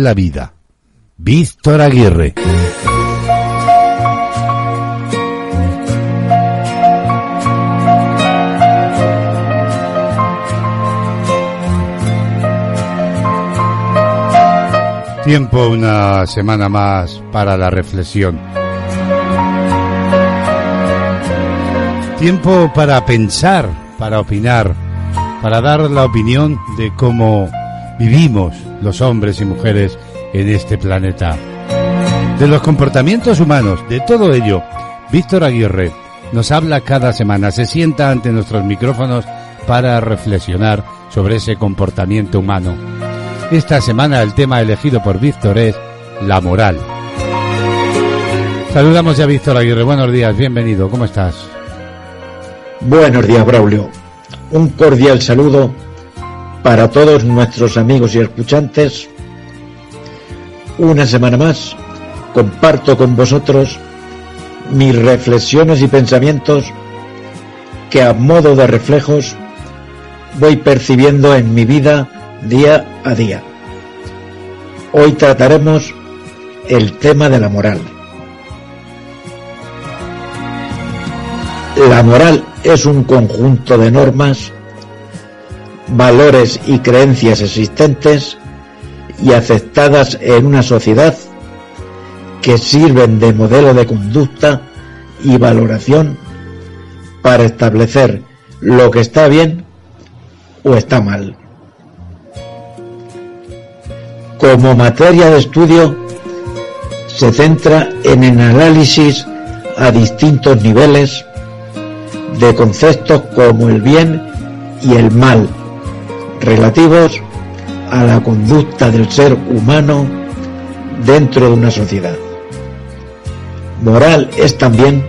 La vida. Víctor Aguirre. Tiempo una semana más para la reflexión. Tiempo para pensar, para opinar, para dar la opinión de cómo vivimos los hombres y mujeres en este planeta. De los comportamientos humanos, de todo ello, Víctor Aguirre nos habla cada semana, se sienta ante nuestros micrófonos para reflexionar sobre ese comportamiento humano. Esta semana el tema elegido por Víctor es la moral. Saludamos a Víctor Aguirre. Buenos días, bienvenido. ¿Cómo estás? Buenos días, Braulio. Un cordial saludo para todos nuestros amigos y escuchantes. Una semana más comparto con vosotros mis reflexiones y pensamientos que a modo de reflejos voy percibiendo en mi vida día a día. Hoy trataremos el tema de la moral. La moral es un conjunto de normas, valores y creencias existentes y aceptadas en una sociedad que sirven de modelo de conducta y valoración para establecer lo que está bien o está mal. Como materia de estudio se centra en el análisis a distintos niveles de conceptos como el bien y el mal, relativos a la conducta del ser humano dentro de una sociedad. Moral es también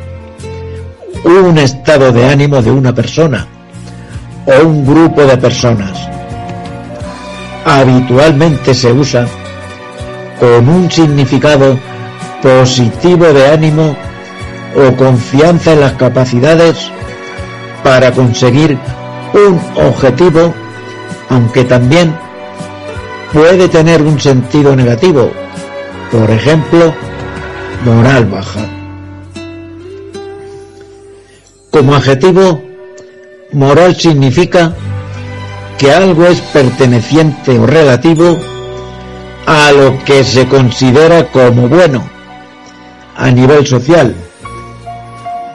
un estado de ánimo de una persona o un grupo de personas. Habitualmente se usa con un significado positivo de ánimo o confianza en las capacidades para conseguir un objetivo, aunque también puede tener un sentido negativo, por ejemplo, moral baja. Como adjetivo, moral significa que algo es perteneciente o relativo a lo que se considera como bueno a nivel social.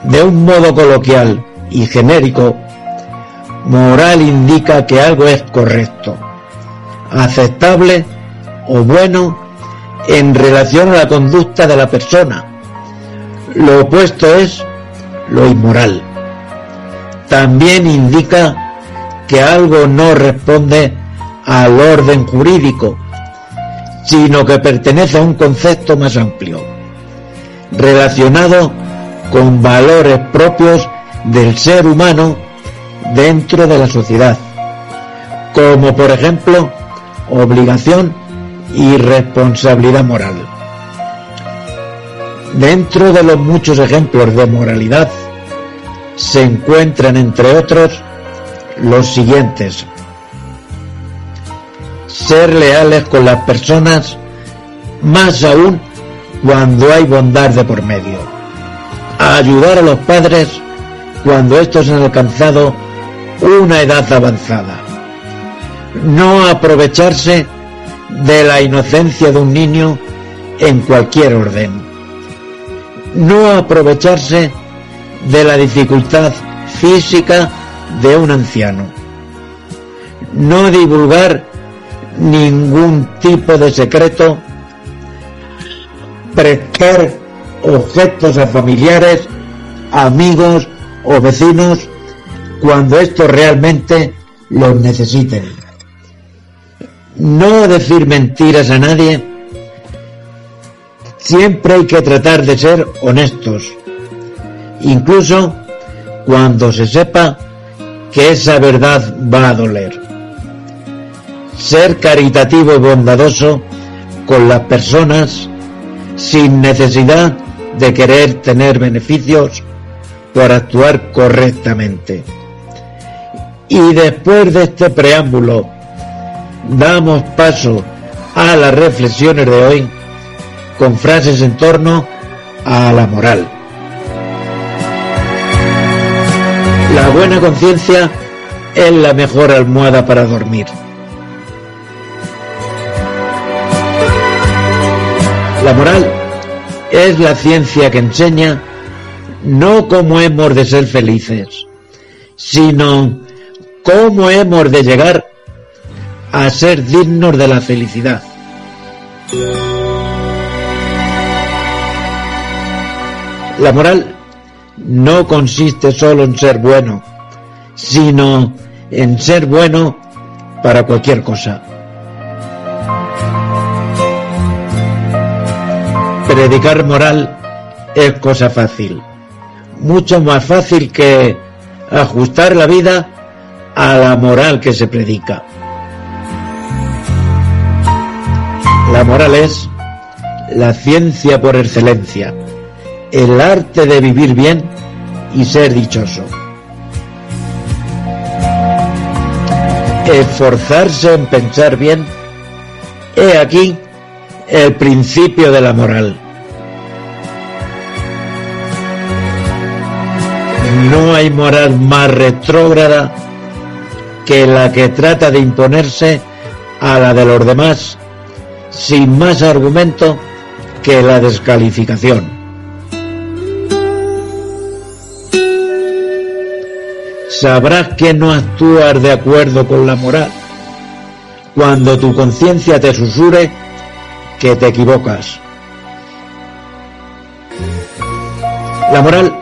De un modo coloquial y genérico, moral indica que algo es correcto, aceptable o bueno en relación a la conducta de la persona. Lo opuesto es lo inmoral. También indica que algo no responde al orden jurídico, sino que pertenece a un concepto más amplio, relacionado con valores propios del ser humano dentro de la sociedad, como por ejemplo obligación y responsabilidad moral. Dentro de los muchos ejemplos de moralidad se encuentran entre otros los siguientes. Ser leales con las personas, más aún cuando hay bondad de por medio. Ayudar a los padres cuando estos han alcanzado una edad avanzada. No aprovecharse de la inocencia de un niño en cualquier orden. No aprovecharse de la dificultad física de un anciano. No divulgar ningún tipo de secreto. Prestar objetos a familiares, amigos o vecinos cuando estos realmente los necesiten. No decir mentiras a nadie. Siempre hay que tratar de ser honestos, incluso cuando se sepa que esa verdad va a doler. Ser caritativo y bondadoso con las personas sin necesidad de querer tener beneficios por actuar correctamente. Y después de este preámbulo, damos paso a las reflexiones de hoy con frases en torno a la moral. La buena conciencia es la mejor almohada para dormir. La moral es la ciencia que enseña no cómo hemos de ser felices, sino cómo hemos de llegar a ser dignos de la felicidad. La moral no consiste solo en ser bueno, sino en ser bueno para cualquier cosa. Predicar moral es cosa fácil, mucho más fácil que ajustar la vida a la moral que se predica. La moral es la ciencia por excelencia, el arte de vivir bien y ser dichoso. Esforzarse en pensar bien, he aquí el principio de la moral. No hay moral más retrógrada que la que trata de imponerse a la de los demás sin más argumento que la descalificación. Sabrás que no actúas de acuerdo con la moral cuando tu conciencia te susure que te equivocas. La moral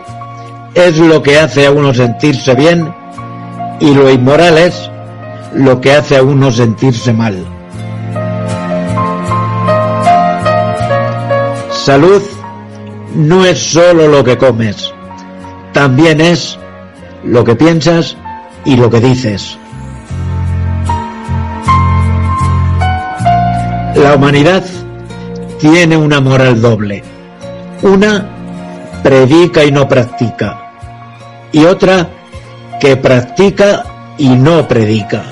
es lo que hace a uno sentirse bien y lo inmoral es lo que hace a uno sentirse mal. Salud no es solo lo que comes, también es lo que piensas y lo que dices. La humanidad tiene una moral doble. Una predica y no practica. Y otra que practica y no predica.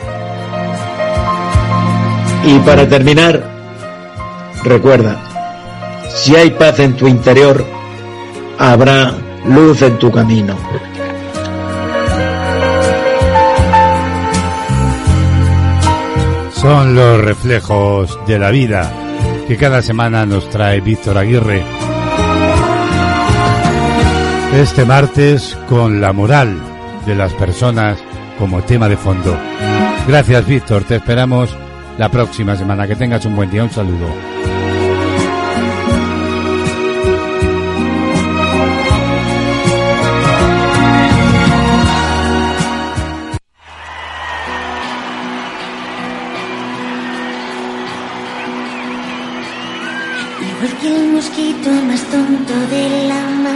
Y para terminar, recuerda, si hay paz en tu interior, habrá luz en tu camino. Son los reflejos de la vida que cada semana nos trae Víctor Aguirre. Este martes con la moral de las personas como tema de fondo. Gracias Víctor, te esperamos la próxima semana. Que tengas un buen día, un saludo. Igual que el mosquito más tonto de la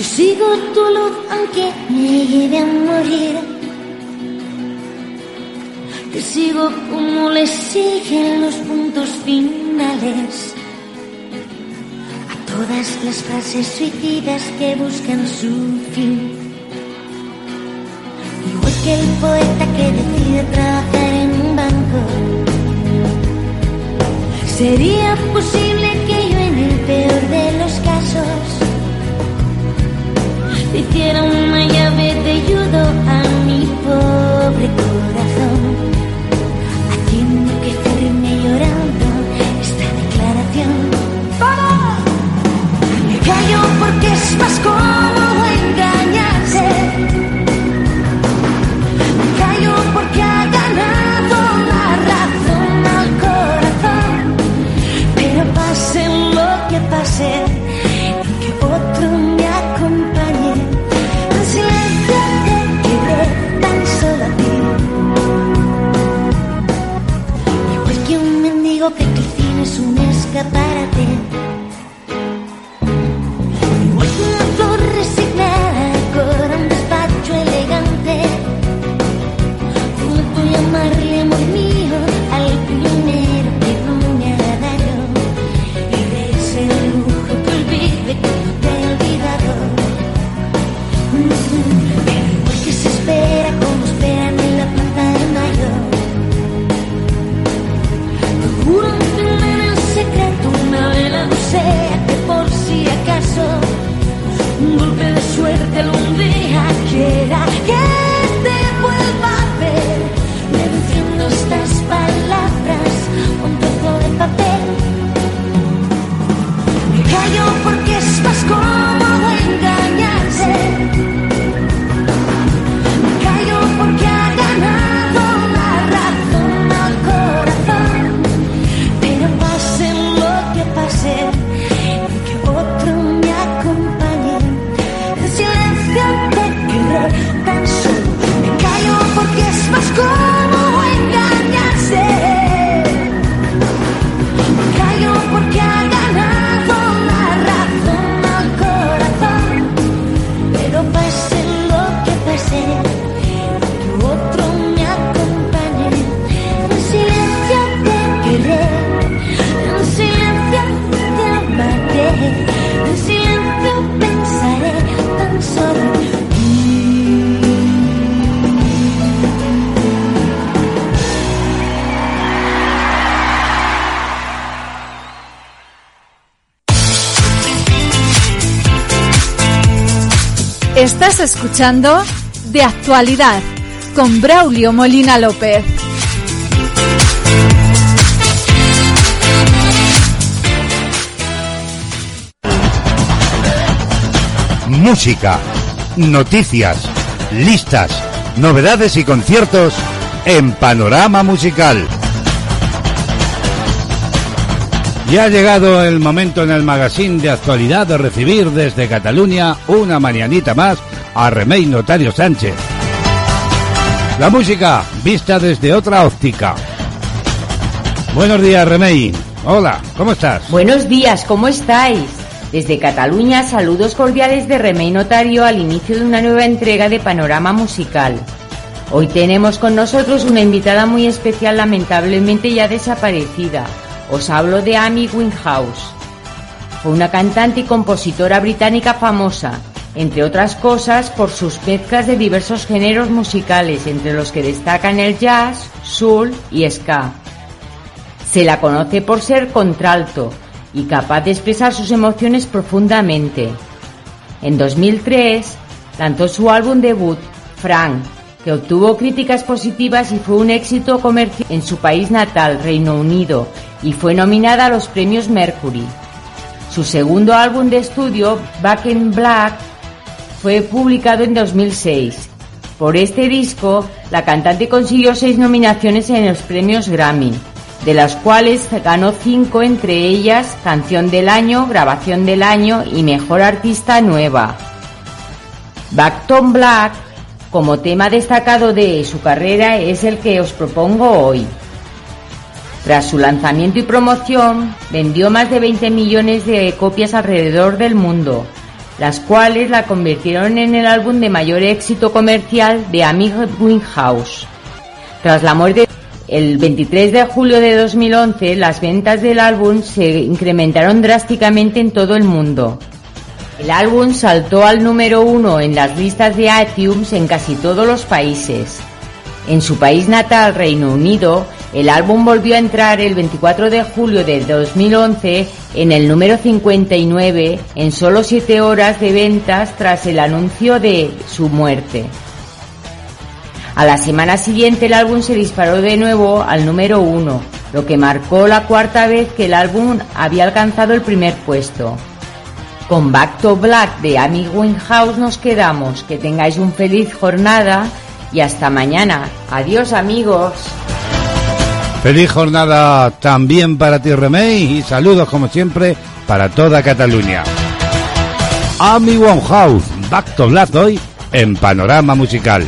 Yo sigo tu luz aunque me lleve a morir. Te sigo como le siguen los puntos finales. A todas las frases suicidas que buscan su fin. Igual que el poeta que decide trabajar en un banco. ¿Sería posible que yo en el peor de los casos le hiciera una llave de judo a mi pobre corazón? Haciendo que firme llorando esta declaración. Me callo porque es más cómodo engañarse. De Actualidad con Braulio Molina López. Música, noticias, listas, novedades y conciertos en Panorama Musical. Ya ha llegado el momento en el magazine de actualidad de recibir desde Cataluña una mañanita más a Remey Notario Sánchez. La música vista desde otra óptica. Buenos días, Remey. Hola, ¿cómo estás? Buenos días, ¿cómo estáis? Desde Cataluña, saludos cordiales de Remey Notario al inicio de una nueva entrega de Panorama Musical. Hoy tenemos con nosotros una invitada muy especial, lamentablemente ya desaparecida. Os hablo de Amy Winehouse. Fue una cantante y compositora británica famosa, entre otras cosas por sus mezclas de diversos géneros musicales, entre los que destacan el jazz, soul y ska. Se la conoce por ser contralto y capaz de expresar sus emociones profundamente. En 2003 lanzó su álbum debut, Frank, que obtuvo críticas positivas y fue un éxito comercial en su país natal, Reino Unido, y fue nominada a los premios Mercury. Su segundo álbum de estudio, Back in Black, fue publicado en 2006. Por este disco, la cantante consiguió seis nominaciones en los premios Grammy, de las cuales ganó cinco, entre ellas Canción del Año, Grabación del Año y Mejor Artista Nueva. Backton Black, como tema destacado de su carrera, es el que os propongo hoy. Tras su lanzamiento y promoción, vendió más de 20 millones de copias alrededor del mundo, las cuales la convirtieron en el álbum de mayor éxito comercial de Amy Winehouse. Tras la muerte el 23 de julio de 2011, las ventas del álbum se incrementaron drásticamente en todo el mundo. El álbum saltó al número uno en las listas de iTunes en casi todos los países. En su país natal, Reino Unido, el álbum volvió a entrar el 24 de julio de 2011 en el número 59 en solo 7 horas de ventas tras el anuncio de su muerte. A la semana siguiente el álbum se disparó de nuevo al número 1, lo que marcó la cuarta vez que el álbum había alcanzado el primer puesto. Con Back to Black de Amy Winehouse nos quedamos. Que tengáis un feliz jornada y hasta mañana. Adiós amigos. Feliz jornada también para ti, Remey, y saludos como siempre para toda Cataluña. Amy Winehouse, Back to Black hoy en Panorama Musical.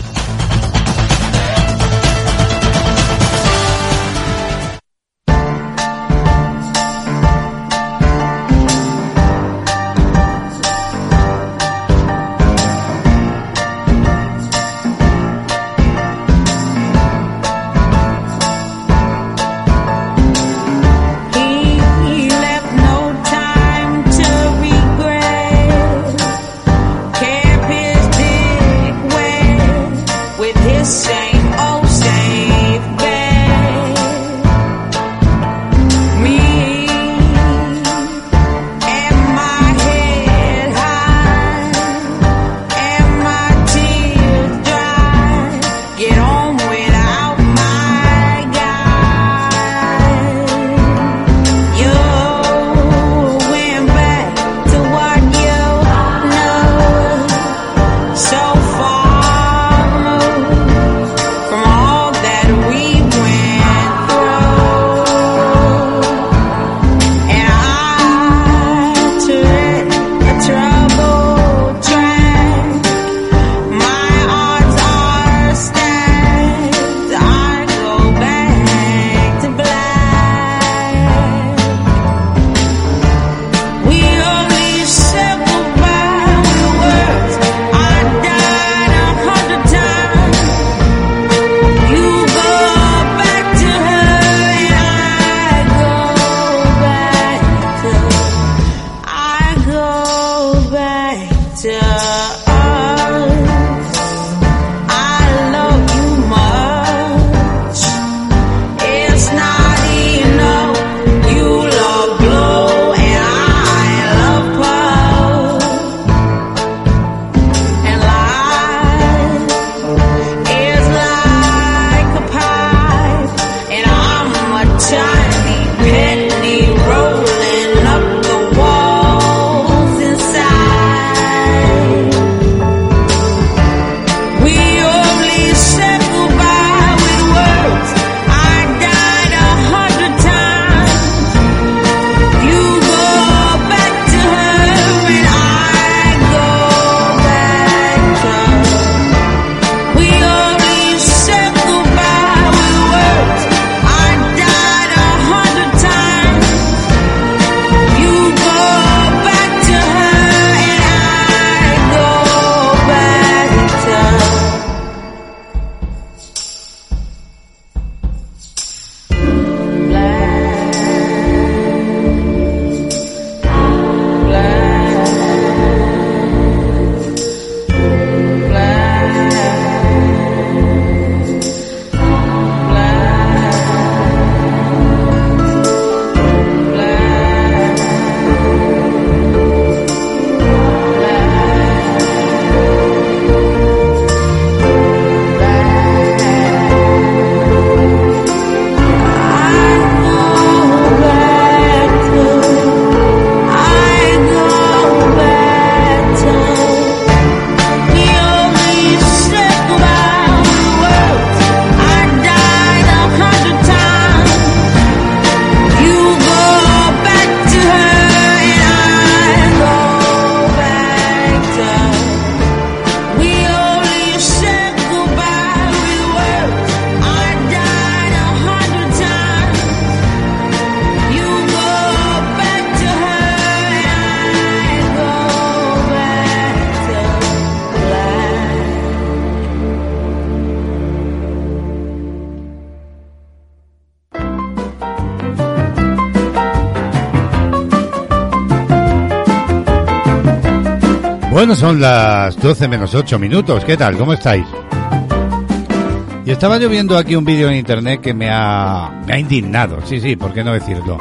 Bueno, son las 12 menos 8 minutos. ¿Qué tal? ¿Cómo estáis? Y estaba yo viendo aquí un vídeo en internet que me ha, me ha indignado. Sí, sí, ¿por qué no decirlo?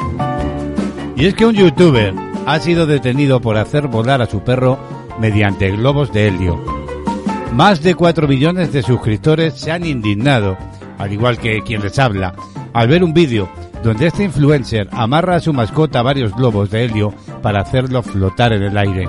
Y es que un youtuber ha sido detenido por hacer volar a su perro mediante globos de helio. Más de 4 millones de suscriptores se han indignado, al igual que quien les habla, al ver un vídeo donde este influencer amarra a su mascota varios globos de helio para hacerlo flotar en el aire.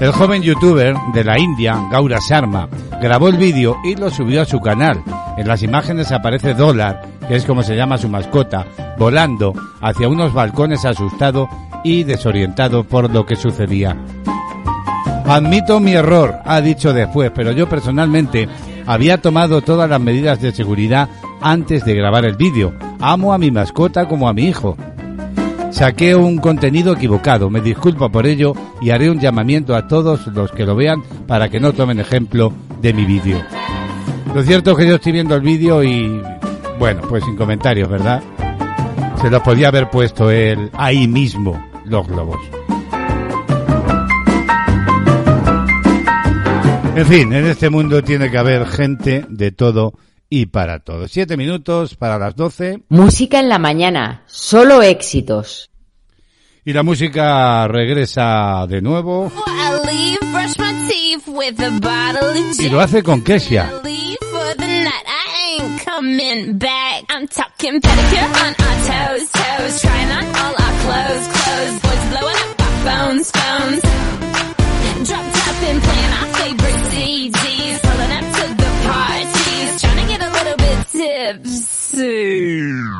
El joven youtuber de la India, Gaura Sharma, grabó el vídeo y lo subió a su canal. En las imágenes aparece Dólar, que es como se llama su mascota, volando hacia unos balcones asustado y desorientado por lo que sucedía. Admito mi error, ha dicho después, pero yo personalmente había tomado todas las medidas de seguridad antes de grabar el vídeo. Amo a mi mascota como a mi hijo. Saqué un contenido equivocado, me disculpo por ello y haré un llamamiento a todos los que lo vean para que no tomen ejemplo de mi vídeo. Lo cierto es que yo estoy viendo el vídeo y, bueno, pues sin comentarios, ¿verdad? Se los podía haber puesto él ahí mismo, los globos. En fin, en este mundo tiene que haber gente de todo y para todo. Siete minutos para las doce. Música en la mañana, solo éxitos. Y la música regresa de nuevo y lo hace con ain't coming back. I'm talking pedicure on our toes, toes. Trying on all our clothes, clothes. Boys blowing up our phones, phones. soon.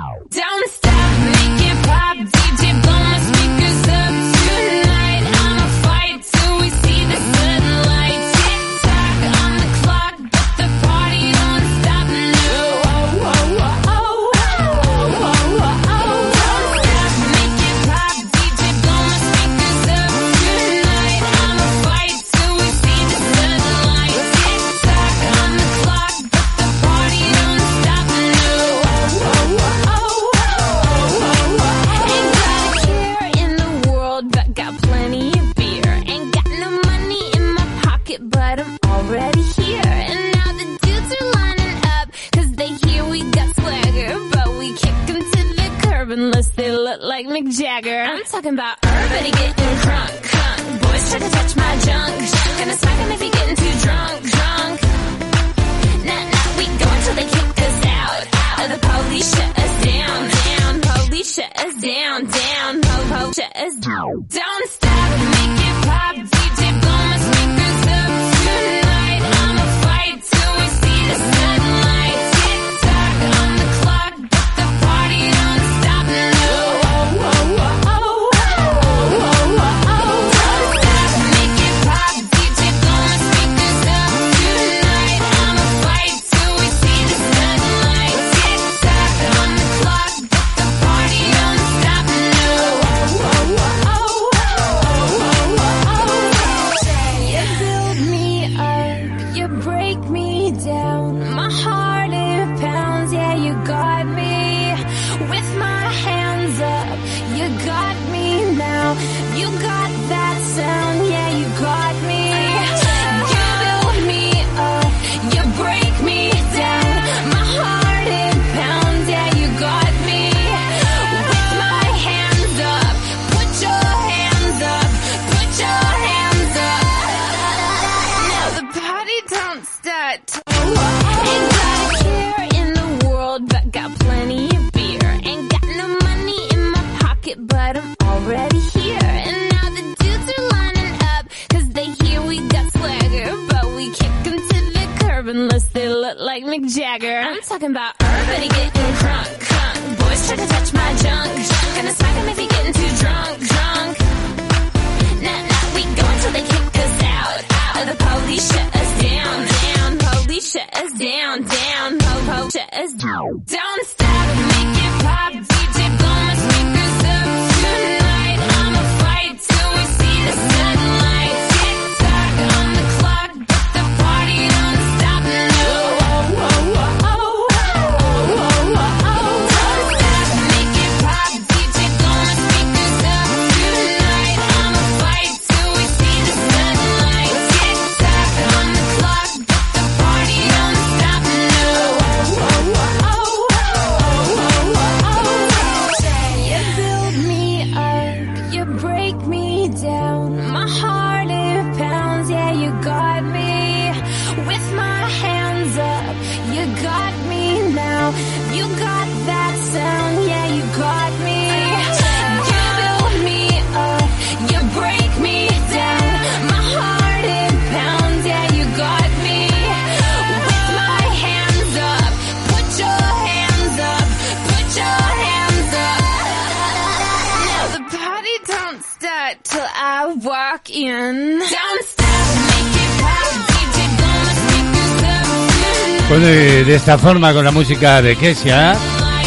esta forma con la música de Kesia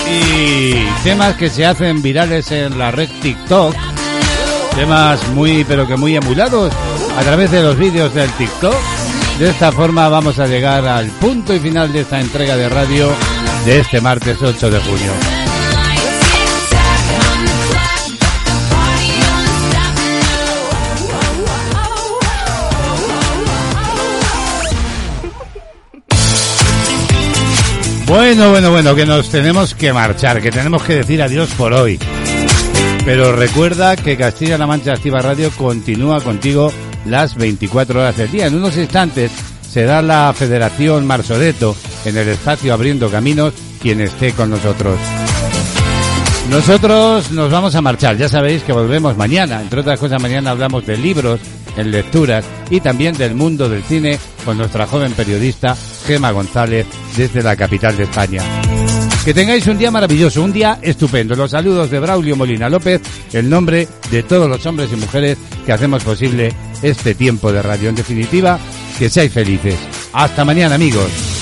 y temas que se hacen virales en la red TikTok. Temas muy, pero que muy emulados a través de los vídeos del TikTok. De esta forma vamos a llegar al punto y final de esta entrega de radio de este martes 8 de junio. Bueno, bueno, bueno, que nos tenemos que marchar, que tenemos que decir adiós por hoy. Pero recuerda que Castilla-La Mancha Activa Radio continúa contigo las 24 horas del día. En unos instantes será la Federación Marsoreto en el espacio Abriendo Caminos quien esté con nosotros. Nosotros nos vamos a marchar, ya sabéis que volvemos mañana, entre otras cosas mañana hablamos de libros en lecturas y también del mundo del cine con nuestra joven periodista Gema González desde la capital de España. Que tengáis un día maravilloso, un día estupendo. Los saludos de Braulio Molina López, el nombre de todos los hombres y mujeres que hacemos posible este tiempo de radio. En definitiva, que seáis felices. Hasta mañana amigos.